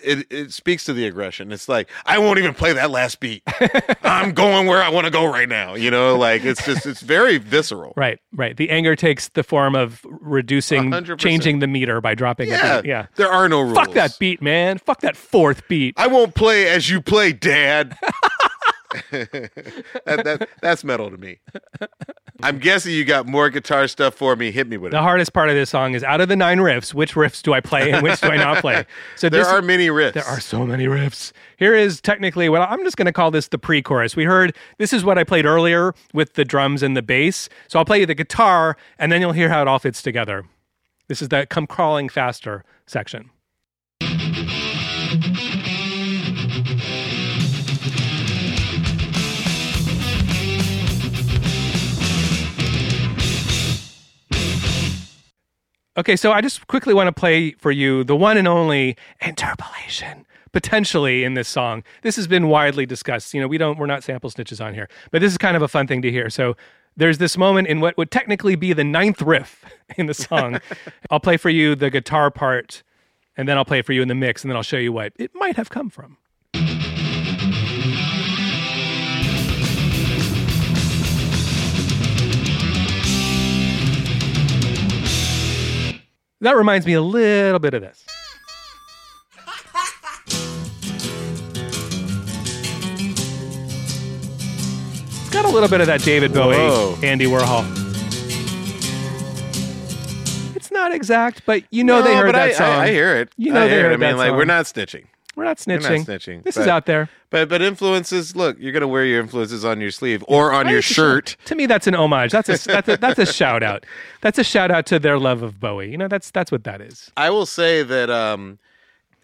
It, it speaks to the aggression. It's like I won't even play that last beat. I'm going where I want to go right now. You know, like it's just it's very visceral. Right, right. The anger takes the form of reducing, 100%. changing the meter by dropping Yeah. Yeah. There are no rules. Fuck that beat, man. Fuck that fourth beat. I won't play as you play, Dad. that, that, that's metal to me. I'm guessing you got more guitar stuff for me. Hit me with The it. The hardest part of this song is out of the nine riffs, which riffs do I play and which do I not play? So There this are many riffs. There are so many riffs. Here is technically what I'm just going to call this the pre chorus. We heard this is what I played earlier with the drums and the bass. So I'll play you the guitar and then you'll hear how it all fits together. This is the come crawling faster section. Okay, so I just quickly want to play for you the one and only interpolation potentially in this song. This has been widely discussed. You know, we don't we're not sample snitches on here, but this is kind of a fun thing to hear. So there's this moment in what would technically be the ninth riff in the song. I'll play for you the guitar part, and then I'll play it for you in the mix, and then I'll show you what it might have come from. That reminds me a little bit of this. It's got a little bit of that David Bowie, Whoa. Andy Warhol. It's not exact, but you know they No, heard but that I, song. I, I hear it. You know I they hear heard it. I mean, that like we're not snitching. We're not We're snitching. not snitching. This but, is out there. But but influences. Look, you're gonna wear your influences on your sleeve or on your shirt. To me, that's an homage. That's a that's a, that's a shout out. That's a shout out to their love of Bowie. You know, that's that's what that is. I will say that. um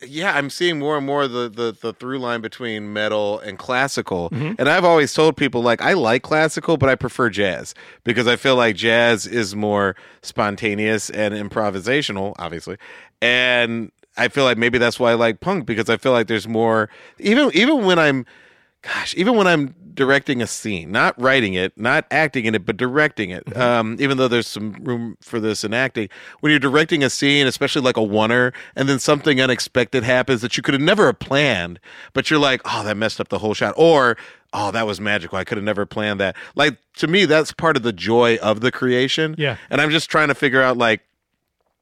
yeah, I'm seeing more and more the, the the through line between metal and classical. Mm-hmm. And I've always told people like I like classical, but I prefer jazz because I feel like jazz is more spontaneous and improvisational, obviously. And I feel like maybe that's why I like punk because I feel like there's more even even when I'm gosh, even when I'm directing a scene, not writing it, not acting in it, but directing it. Mm-hmm. Um, even though there's some room for this in acting, when you're directing a scene, especially like a oneer, and then something unexpected happens that you could have never have planned, but you're like, oh, that messed up the whole shot, or oh, that was magical. I could have never planned that. Like to me, that's part of the joy of the creation. Yeah. and I'm just trying to figure out like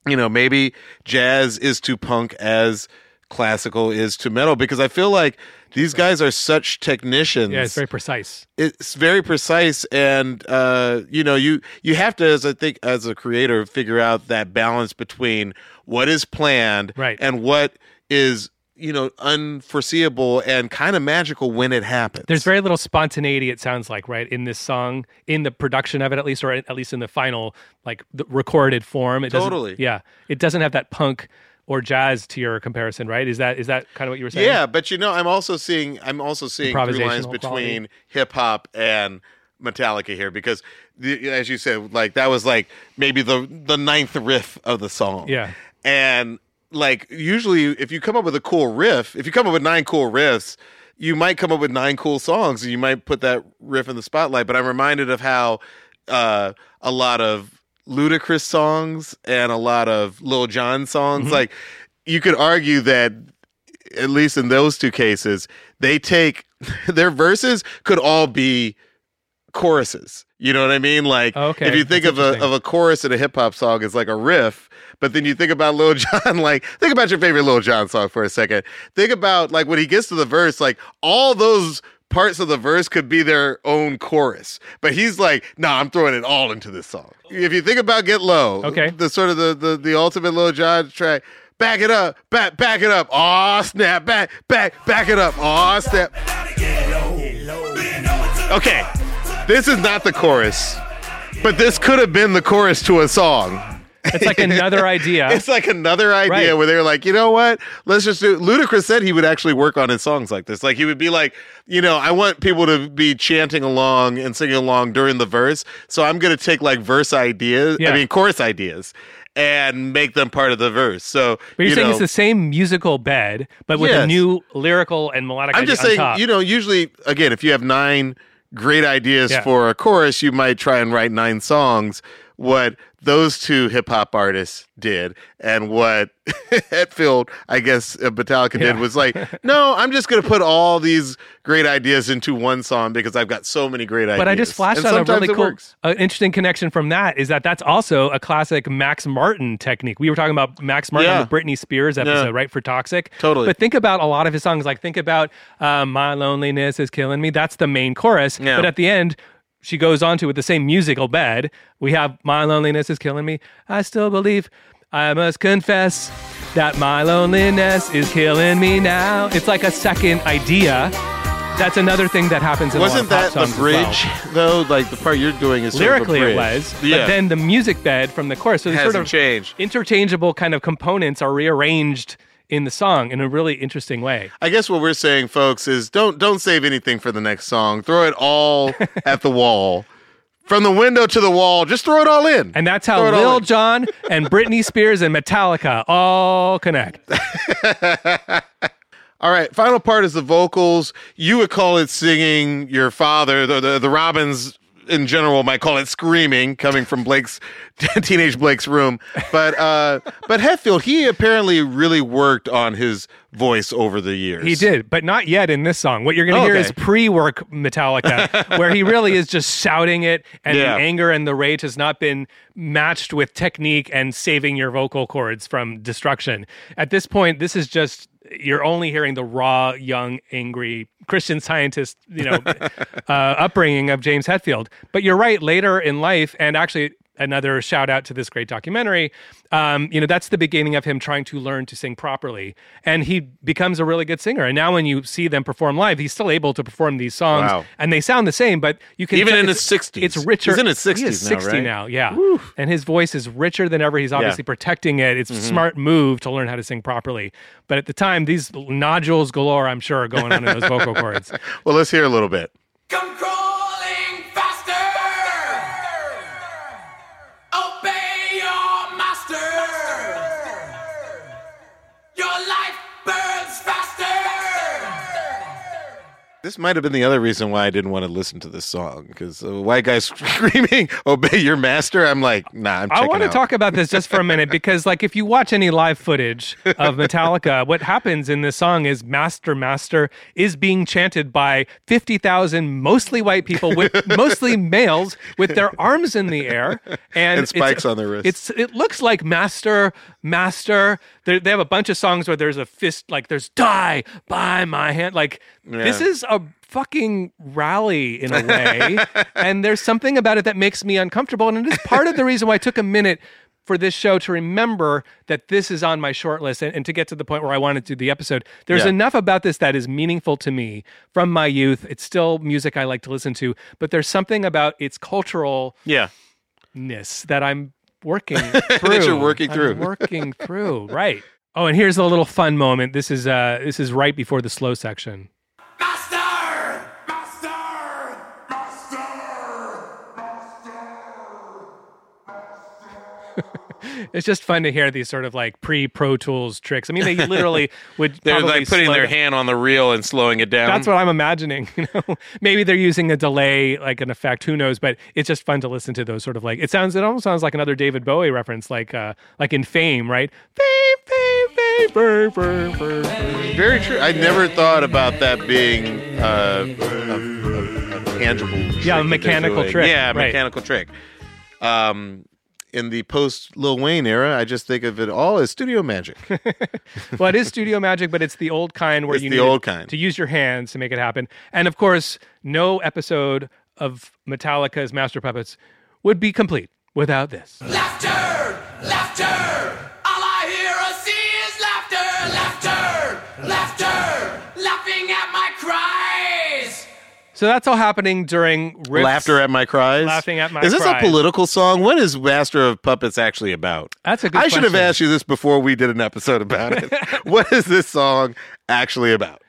you know, maybe jazz is to punk as classical is to metal because I feel like these guys are such technicians. Yeah, it's very precise. It's very precise and uh you know, you you have to as I think as a creator figure out that balance between what is planned Right. and what is you know unforeseeable and kind of magical when it happens. There's very little spontaneity. It sounds like right in this song, in the production of it, at least, or at least in the final like the recorded form. It doesn't- Totally. Yeah, it doesn't have that punk or jazz to your comparison, right? Is that is that kind of what you were saying? Yeah, but you know, I'm also seeing I'm also seeing through lines between hip hop and Metallica here because, the, as you said, like that was like maybe the the ninth riff of the song. Yeah. and like usually, if you come up with a cool riff, if you come up with nine cool riffs. You might come up with nine cool songs, and you might put that riff in the spotlight. But I'm reminded of how uh, a lot of Ludacris songs and a lot of Lil Jon songs, Mm-hmm. like you could argue that at least in those two cases, they take their verses could all be choruses. You know what I mean? Like Okay, if you think that's of a of a chorus in a hip hop song as like a riff, but then you think about Lil Jon, like think about your favorite Lil Jon song for a second. Think about like when he gets to the verse, like all those parts of the verse could be their own chorus. But he's like, nah, I'm throwing it all into this song. If you think about Get Low, Okay. the sort of the the, the ultimate Lil Jon track. Back it up, back, back it up. Aw, snap, back, back, back it up. Aw, snap. Okay, this is not the chorus, but this could have been the chorus to a song. It's like another idea. It's like another idea Right. where they're like, you know what? Let's just do. Ludacris said he would actually work on his songs like this. Like he would be like, you know, I want people to be chanting along and singing along during the verse, so I'm gonna take like verse ideas, Yeah. I mean chorus ideas, and make them part of the verse. So but you're you saying know, it's the same musical bed, but with a new lyrical and melodic. I'm just saying, you know, usually, again, if you have nine great ideas Yeah. for a chorus, you might try and write nine songs. What those two hip hop artists did, and what Hetfield, I guess, uh, Metallica did, was like, no, I'm just going to put all these great ideas into one song because I've got so many great ideas. But I just flashed on a really cool, uh, interesting connection from that is that that's also a classic Max Martin technique. We were talking about Max Martin Yeah. on the Britney Spears episode, Yeah. right? For Toxic. Totally. But think about a lot of his songs. Like think about uh, "My Loneliness Is Killing Me." That's the main chorus. Yeah. But at the end. She goes on to with the same musical bed. We have "My Loneliness Is Killing Me." I still believe. I must confess that my loneliness is killing me now. It's like a second idea. That's another thing that happens in Wasn't a lot of that pop the songs as well bridge, though? Like the part you're doing is sort of a lyrically it was Yeah. but then the music bed from the chorus so these sort of changed. interchangeable kind of components are rearranged in the song in a really interesting way I guess what we're saying, folks, is don't don't save anything for the next song. Throw it all at the wall from the window to the wall. Just throw it all in. And that's how Lil. Jon and Britney Spears and Metallica all connect. All right, final part is the vocals. You would call it singing. Your father, the the, the Robins in general, might call it screaming, coming from Blake's teenage Blake's room. But uh, but Hetfield, he apparently really worked on his voice over the years. He did, but not yet in this song. What you're going to hear Okay. is pre-work Metallica, where he really is just shouting it, and Yeah. the anger and the rage has not been matched with technique and saving your vocal cords from destruction. At this point, this is just you're only hearing the raw, young, angry Christian scientist, you know, uh, upbringing of James Hetfield. But you're right. Later in life, and actually. Another shout out to this great documentary. Um, you know, that's the beginning of him trying to learn to sing properly. And he becomes a really good singer. And now when you see them perform live, he's still able to perform these songs. Wow. And they sound the same, but you can Even in it's- his 60s. It's richer. He's in his He is 60s now, 60 right? now, yeah. And his voice is richer than ever. He's obviously protecting it. It's Mm-hmm. a smart move to learn how to sing properly. But at the time, these nodules galore, I'm sure, are going on in those vocal cords. Well, let's hear a little bit. Come crawling This might have been the other reason why I didn't want to listen to this song because a white guy screaming, "Obey your master." I'm like, nah, I'm. I want to out. talk about this just for a minute because, like, if you watch any live footage of Metallica, what happens in this song is "Master, Master" is being chanted by fifty thousand mostly white people, with mostly males, with their arms in the air and, And spikes on their wrists. It's it looks like "Master, Master." They they have a bunch of songs where there's a fist, like there's "Die by my hand." Like this is a fucking rally in a way and there's something about it that makes me uncomfortable and it is part of the reason why i took a minute for this show to remember that this is on my short list and, and to get to the point where i wanted to do the episode there's Yeah. enough about this that is meaningful to me from my youth it's still music i like to listen to but there's something about its cultural. Yeah. that i'm working through you're working I'm through. working through. Right. Oh and here's a little fun moment. This is uh this is right before the slow section It's just fun to hear these sort of like pre Pro Tools tricks. I mean, they literally would. They're like putting slow their down- hand on the reel and slowing it down. That's what I'm imagining. You know, maybe they're using a delay, like an effect. Who knows? But it's just fun to listen to those sort of like. It sounds. It almost sounds like another David Bowie reference, like uh, like in Fame, right? Fame, fame, fame, fame, fame, fame, fame. Very true. I never thought about that being uh, a, a, a tangible, trick that they're mechanical trick, Yeah, a right. mechanical trick. Um, in the post Lil Wayne era, I just think of it all as studio magic. well, it is studio magic, but it's the old kind where It's you the need old kind. to use your hands to make it happen. And of course, no episode of Metallica's Master Puppets would be complete without this. Laughter. Laughter. So that's all happening during riffs. Laughter at my cries. Laughing at my Cries. Is this cries. a political song? What is Master of Puppets actually about? That's a good I should have asked you this before we did an episode about it. what is this song actually about?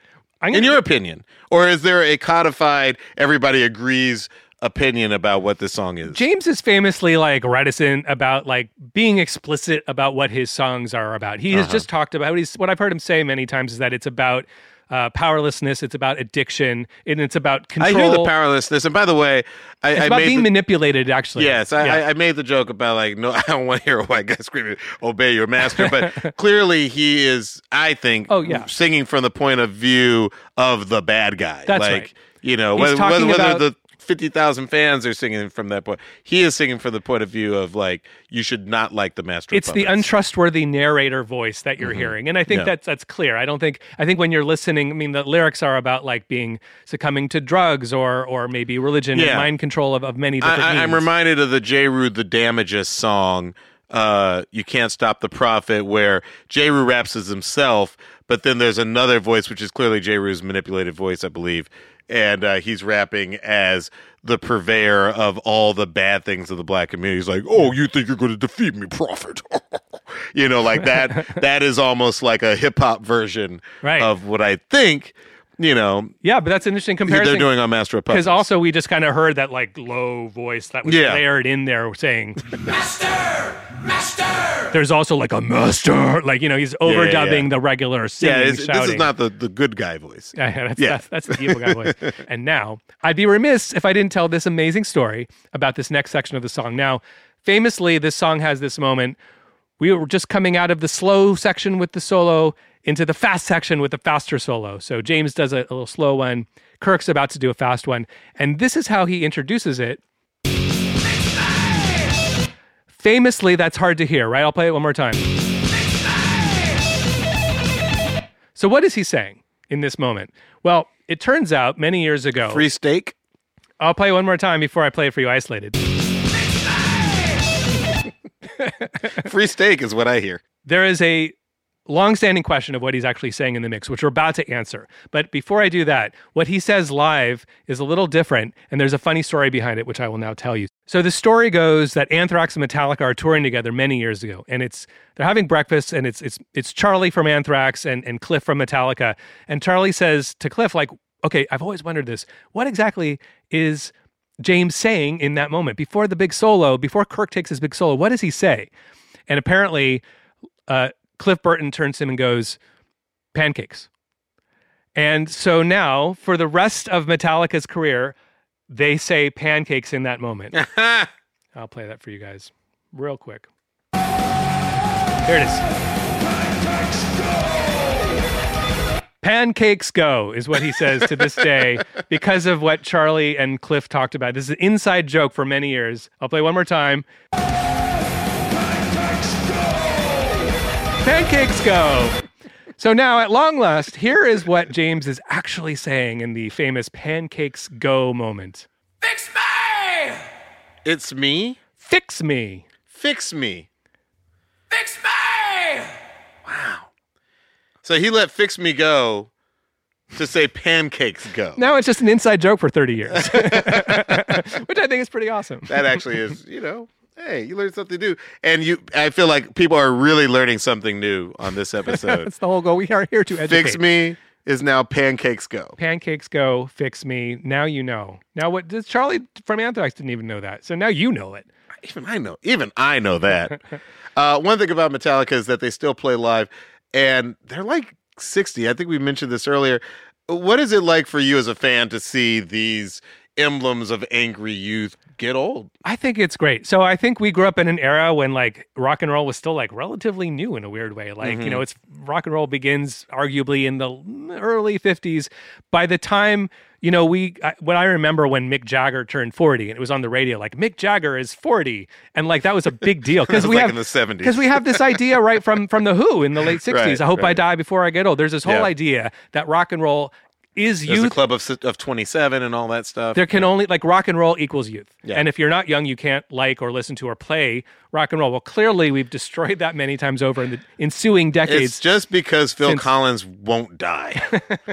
I'm In your opinion, or is there a codified, everybody agrees opinion about what this song is? James is famously like reticent about like being explicit about what his songs are about. He has Uh-huh. just talked about he's what I've heard him say many times is that it's about uh, powerlessness, it's about addiction, and it's about control. I hear the powerlessness, and by the way, I, It's I about being the- manipulated. Actually, Yes, I, Yeah. I, I made the joke about like, no, I don't want to hear a white guy screaming, "Obey your master." But clearly, he is, I think, Oh, yeah. singing from the point of view of the bad guy. That's like, right. You know, He's whether, whether, whether the fifty thousand fans are singing from that point, he is singing from the point of view of like, you should not like the master. of it's the untrustworthy narrator voice that you're hearing and i think Mm-hmm. Yeah. that's that's clear i don't think i think when you're listening i mean the lyrics are about like being succumbing to drugs or or maybe religion and mind control of, of many different I, I'm reminded of the Jeru the Damaja song. Uh, you can't stop the prophet, where Jeru raps as himself, but then there's another voice, which is clearly Jeru's manipulated voice, I believe, and uh, he's rapping as the purveyor of all the bad things of the black community. He's like, "Oh, you think you're going to defeat me, prophet?" you know, like that. that is almost like a hip hop version Right. of what I think you know, Yeah, but that's an interesting comparison. they're doing on Master of Puppets. because also we just kind of heard that like low voice that was Yeah. layered in there saying Master! Master! there's also like a master like you know he's yeah, overdubbing yeah. the regular singing yeah, shouting this is not the, the good guy voice. Yeah, yeah, that's, Yeah. That's, that's the evil guy voice. And now, I'd be remiss if I didn't tell this amazing story about this next section of the song. Now, famously, this song has this moment. We were just coming out of the slow section with the solo into the fast section with the faster solo. So James does a, a little slow one. Kirk's about to do a fast one. And this is how he introduces it. Famously, that's hard to hear, right? I'll play it one more time. So, what is he saying in this moment? Well, it turns out many years ago, Free steak. I'll play one more time before I play it for you isolated. Free steak is what I hear. There is a long-standing question of what he's actually saying in the mix, which we're about to answer. But before I do that, what he says live is a little different, and there's a funny story behind it, which I will now tell you. So the story goes that Anthrax and Metallica are touring together many years ago, and it's they're having breakfast, and it's it's it's Charlie from Anthrax and and Cliff from Metallica, and Charlie says to Cliff like, "Okay, I've always wondered this. What exactly is James saying in that moment before the big solo, before Kirk takes his big solo? What does he say?" And apparently, uh, Cliff Burton turns to him and goes, pancakes. And so now, for the rest of Metallica's career, they say pancakes in that moment. I'll play that for you guys real quick. Here it is. Pancakes go is what he says to this day because of what Charlie and Cliff talked about. This is an inside joke for many years. I'll play one more time. Pancakes go. So now, at long last, here is what James is actually saying in the famous pancakes go moment. Fix me! It's me. Fix me. Fix me. Fix me! Wow. So he let fix me go to say pancakes go. Now it's just an inside joke for 30 years, which I think is pretty awesome. That actually is, you know, hey, you learned something new. And you I feel like people are really learning something new on this episode. That's the whole goal. We are here to educate. fix me is now pancakes go. Pancakes go. Fix me. Now you know. Now what? Does Charlie from Anthrax didn't even know that. So now you know it. Even I know. Even I know that. uh, one thing about Metallica is that they still play live, and they're like sixty. I think we mentioned this earlier. What is it like for you as a fan to see these emblems of angry youth get old? I think it's great. So I think we grew up in an era when like rock and roll was still like relatively new in a weird way. Like, you mm-hmm. know, it's rock and roll begins arguably in the early 50s. By the time, you know, we I, when I remember when Mick Jagger turned 40 and it was on the radio like Mick Jagger is 40 and like that was a big deal was we like have in the 70s. Because we have this idea right from from the Who in the late 60s. Right, I hope I die before I get old. There's this whole Yeah. idea that rock and roll is There's a youth club of of twenty seven and all that stuff. there can only like rock and roll equals youth. Yeah. And if you're not young, you can't like or listen to or play rock and roll. Well, clearly we've destroyed that many times over in the ensuing decades. It's just because Phil since- Collins won't die.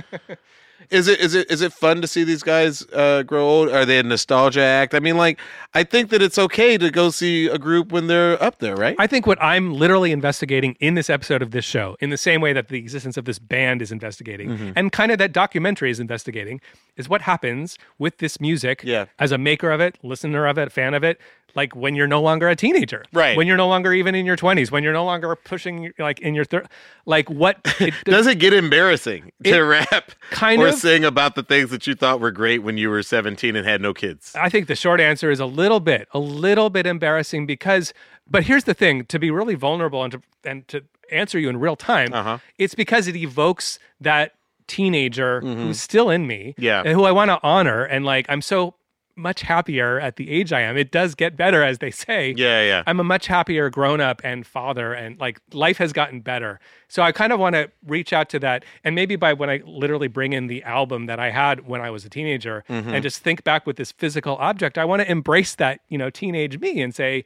is it is it is it fun to see these guys uh, grow old? Are they a nostalgia act? I mean, like I think that it's okay to go see a group when they're up there, right? I think what I'm literally investigating in this episode of this show, in the same way that the existence of this band is investigating, Mm-hmm. and kind of that documentary is investigating, is what happens with this music Yeah. as a maker of it, listener of it, fan of it, like when you're no longer a teenager. Right. When you're no longer even in your 20s, when you're no longer pushing like in your third, like what it, Does it get embarrassing to It rap kind or of- sing about the things that you thought were great when you were 17 and had no kids? I think the short answer is a little bit, a little bit embarrassing because, but here's the thing: to be really vulnerable and to and to answer you in real time, Uh-huh. it's because it evokes that teenager who's still in me, Mm-hmm. Yeah. and who I want to honor, and like I'm so much happier at the age I am. It does get better, as they say. Yeah, yeah. I'm a much happier grown up and father, and like life has gotten better. So I kind of want to reach out to that. And maybe by when I literally bring in the album that I had when I was a teenager Mm-hmm. and just think back with this physical object, I want to embrace that, you know, teenage me and say,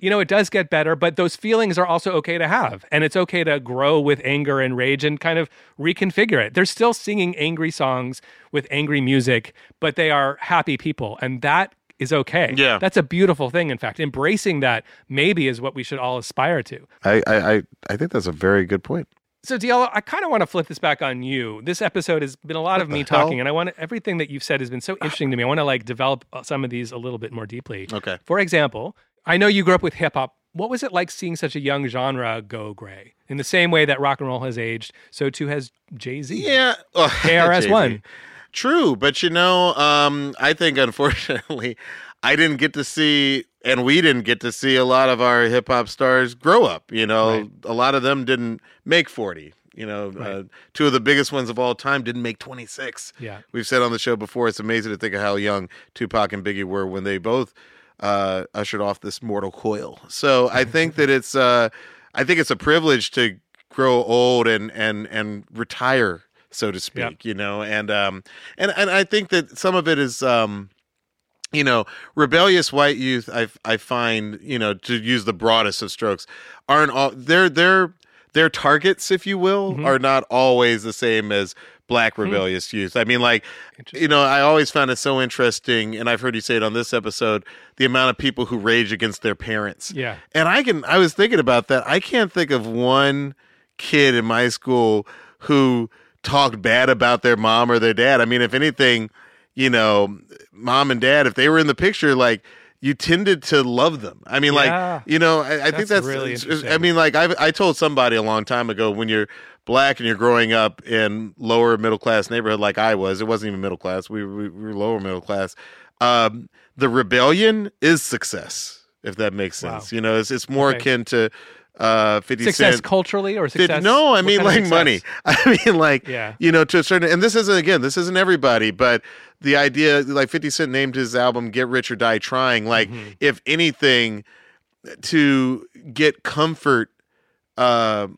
you know, it does get better, but those feelings are also okay to have. And it's okay to grow with anger and rage and kind of reconfigure it. They're still singing angry songs with angry music, but they are happy people. And that is okay. Yeah. That's a beautiful thing. In fact, embracing that maybe is what we should all aspire to. I, I, I, I think that's a very good point. So, Diallo, I kind of want to flip this back on you. This episode has been a lot of me hell? talking, and I want to, everything that you've said has been so interesting to me. I want to like develop uh, some of these a little bit more deeply. Okay. For example, I know you grew up with hip hop. What was it like seeing such a young genre go gray? In the same way that rock and roll has aged, so too has Jay Z. Yeah. Oh, KRS-One. True, but you know, um, I think unfortunately, I didn't get to see, and we didn't get to see a lot of our hip hop stars grow up. You know, Right. a lot of them didn't make forty. You know, uh, two of the biggest ones of all time didn't make twenty six. Yeah. We've said on the show before, it's amazing to think of how young Tupac and Biggie were when they both uh, ushered off this mortal coil. So I think that it's, uh, I think it's a privilege to grow old and and and retire, so to speak. Yep. You know, and um, and and I think that some of it is. Um, you know, rebellious white youth, I I find, you know, to use the broadest of strokes, aren't all they're they're their targets, if you will, Mhm. are not always the same as black Hmm. rebellious youth. I mean, like, you know, I always found it so interesting, and I've heard you say it on this episode, the amount of people who rage against their parents. Yeah. And I can I was thinking about that. I can't think of one kid in my school who talked bad about their mom or their dad. I mean, if anything, you know, mom and dad, if they were in the picture, like you tended to love them. I mean, Yeah. like you know, I, I think That's that's. really interesting. I mean, like I I told somebody a long time ago when you're black and you're growing up in lower middle class neighborhood like I was, it wasn't even middle class. We, we, we were lower middle class. Um, the rebellion is success, if that makes Wow. sense. You know, it's it's more Okay. akin to uh, Fifty Success Cent. culturally or success? no, I mean like money. I mean like Yeah. you know to a certain and this isn't again this isn't everybody, but the idea like Fifty Cent named his album "Get Rich or Die Trying." Like Mm-hmm. if anything, to get comfort, uh,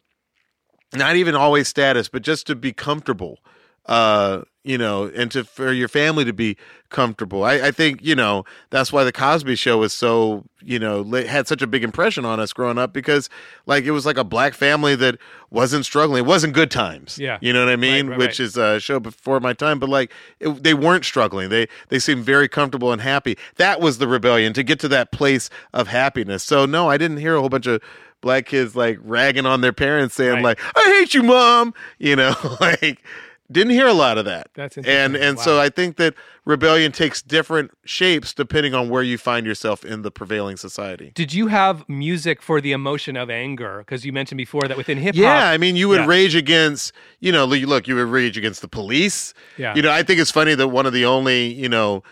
not even always status, but just to be comfortable. Uh, you know, and to for your family to be comfortable. I, I think you know that's why the Cosby Show was so you know had such a big impression on us growing up because like it was like a black family that wasn't struggling. It wasn't good times. Yeah. you know what I mean. right, Which right. is a show before my time, but like it, they weren't struggling. They they seemed very comfortable and happy. That was the rebellion to get to that place of happiness. So no, I didn't hear a whole bunch of black kids like ragging on their parents saying Right. like I hate you, mom. You know, like didn't hear a lot of that. That's and interesting. and so Wow. I think that rebellion takes different shapes depending on where you find yourself in the prevailing society. Did you have music for the emotion of anger? Because you mentioned before that within hip hop. Yeah, I mean, you would Yeah. rage against, you know, look, look, you would rage against the police. Yeah. You know, I think it's funny that one of the only, you know,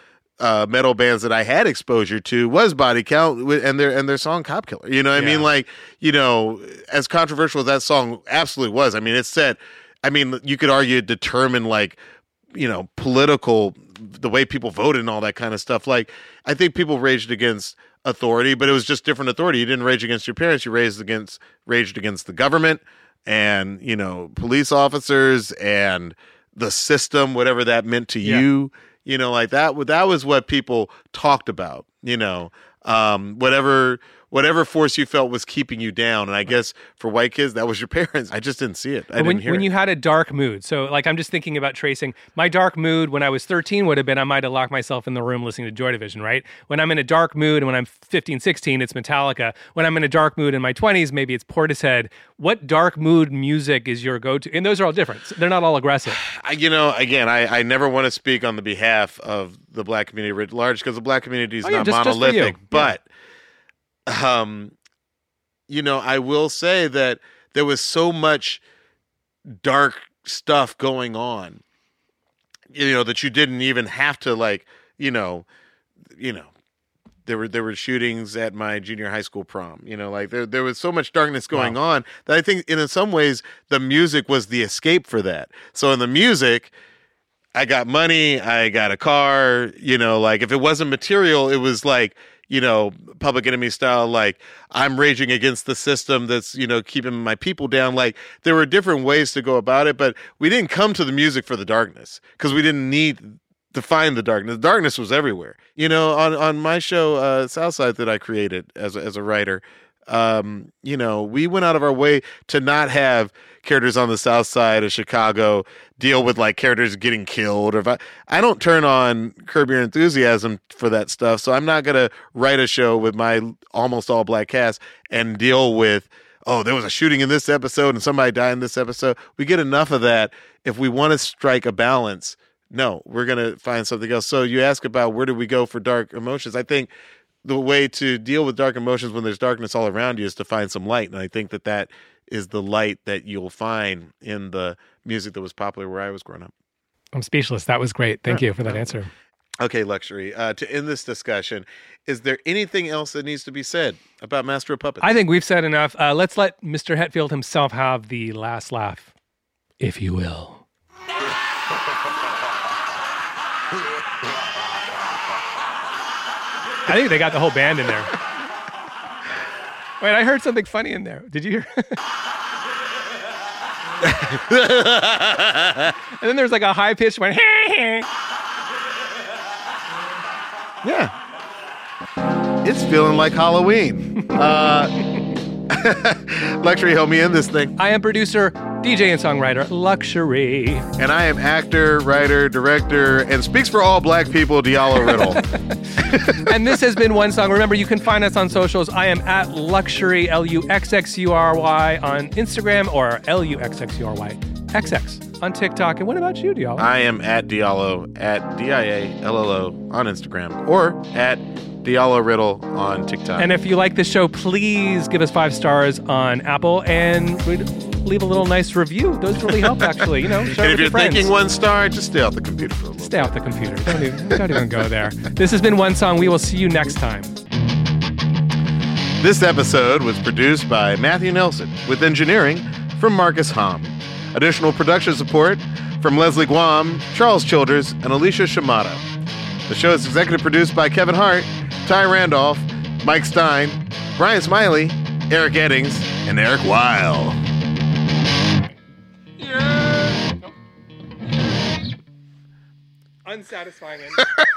uh, metal bands that I had exposure to was Body Count and their and their song Cop Killer. You know what I mean? Like, you know, as controversial as that song absolutely was. I mean, it said, I mean, you could argue it determined like, you know, political the way people voted and all that kind of stuff. Like, I think people raged against authority, but it was just different authority. You didn't rage against your parents. You raised against raged against the government and you know police officers and the system, whatever that meant to Yeah. you. You know, like that. That was what people talked about. You know, um, whatever whatever force you felt was keeping you down. And I guess for white kids, that was your parents. I just didn't see it. I when, didn't hear when it. you had a dark mood, so like I'm just thinking about tracing my dark mood when I was 13 would have been I might have locked myself in the room listening to Joy Division, right? When I'm in a dark mood and when I'm 15, 16, it's Metallica. When I'm in a dark mood in my 20s, maybe it's Portishead. What dark mood music is your go to? And those are all different. They're not all aggressive. I, you know, again, I, I never want to speak on the behalf of the black community writ large because the black community is Oh, yeah, not just- just for you. monolithic. Yeah. Um, you know, I will say that there was so much dark stuff going on, you know, that you didn't even have to like, you know, you know, there were there were shootings at my junior high school prom. You know, like there there was so much darkness going on that I think in some ways the music was the escape for that. So in the music, I got money, I got a car, you know, like if it wasn't material, it was like, you know, public enemy style, like I'm raging against the system that's, you know, keeping my people down. Like there were different ways to go about it, but we didn't come to the music for the darkness because we didn't need to find the darkness. The darkness was everywhere. You know, on, on my show, uh, Southside that I created as as a writer, um, you know, we went out of our way to not have characters on the south side of Chicago deal with like characters getting killed or I, I don't turn on Curb Your Enthusiasm for that stuff. So I'm not to write a show with my almost all black cast and deal with oh, there was a shooting in this episode and somebody died in this episode. We get enough of that. If we want to strike a balance, no, we're to find something else. So you ask about where do we go for dark emotions? I think the way to deal with dark emotions when there's darkness all around you is to find some light. And I think that that is the light that you'll find in the music that was popular where I was growing up. I'm speechless. That was great. Thank you for that answer. Okay, LUXXURY. Uh, to end this discussion, is there anything else that needs to be said about Master of Puppets? I think we've said enough. Uh, let's let Mr. Hetfield himself have the last laugh, if you will. I think they got the whole band in there. Wait, I heard something funny in there. Did you hear? and then there's like a high pitched one. yeah, it's feeling like Halloween. Uh, LUXXURY, help me in this thing. I am producer, DJ, and songwriter LUXXURY. And I am actor, writer, director, and speaks for all black people, Diallo Riddle. and this has been One Song. Remember, you can find us on socials. I am at LUXXURY, L U X X U R Y on Instagram or L U X X U R Y XX on TikTok. And what about you, Diallo? I am at Diallo, at D I A L L O on Instagram, or at Diallo Riddle on TikTok. and if you like the show, please give us five stars on Apple and we'd leave a little nice review. Those really help, actually. You know, share and if you're friends. thinking one star, just stay off the computer for a little Stay off the computer. Don't even, don't even go there. This has been One Song. We will see you next time. This episode was produced by Matthew Nelson with engineering from Marcus Hom. Additional production support from Leslie Guam, Charles Childers, and Alicia Shimada. The show is executive produced by Kevin Hart, Ty Randolph, Mike Stein, Brian Smiley, Eric Eddings, and Eric Weil. Unsatisfying.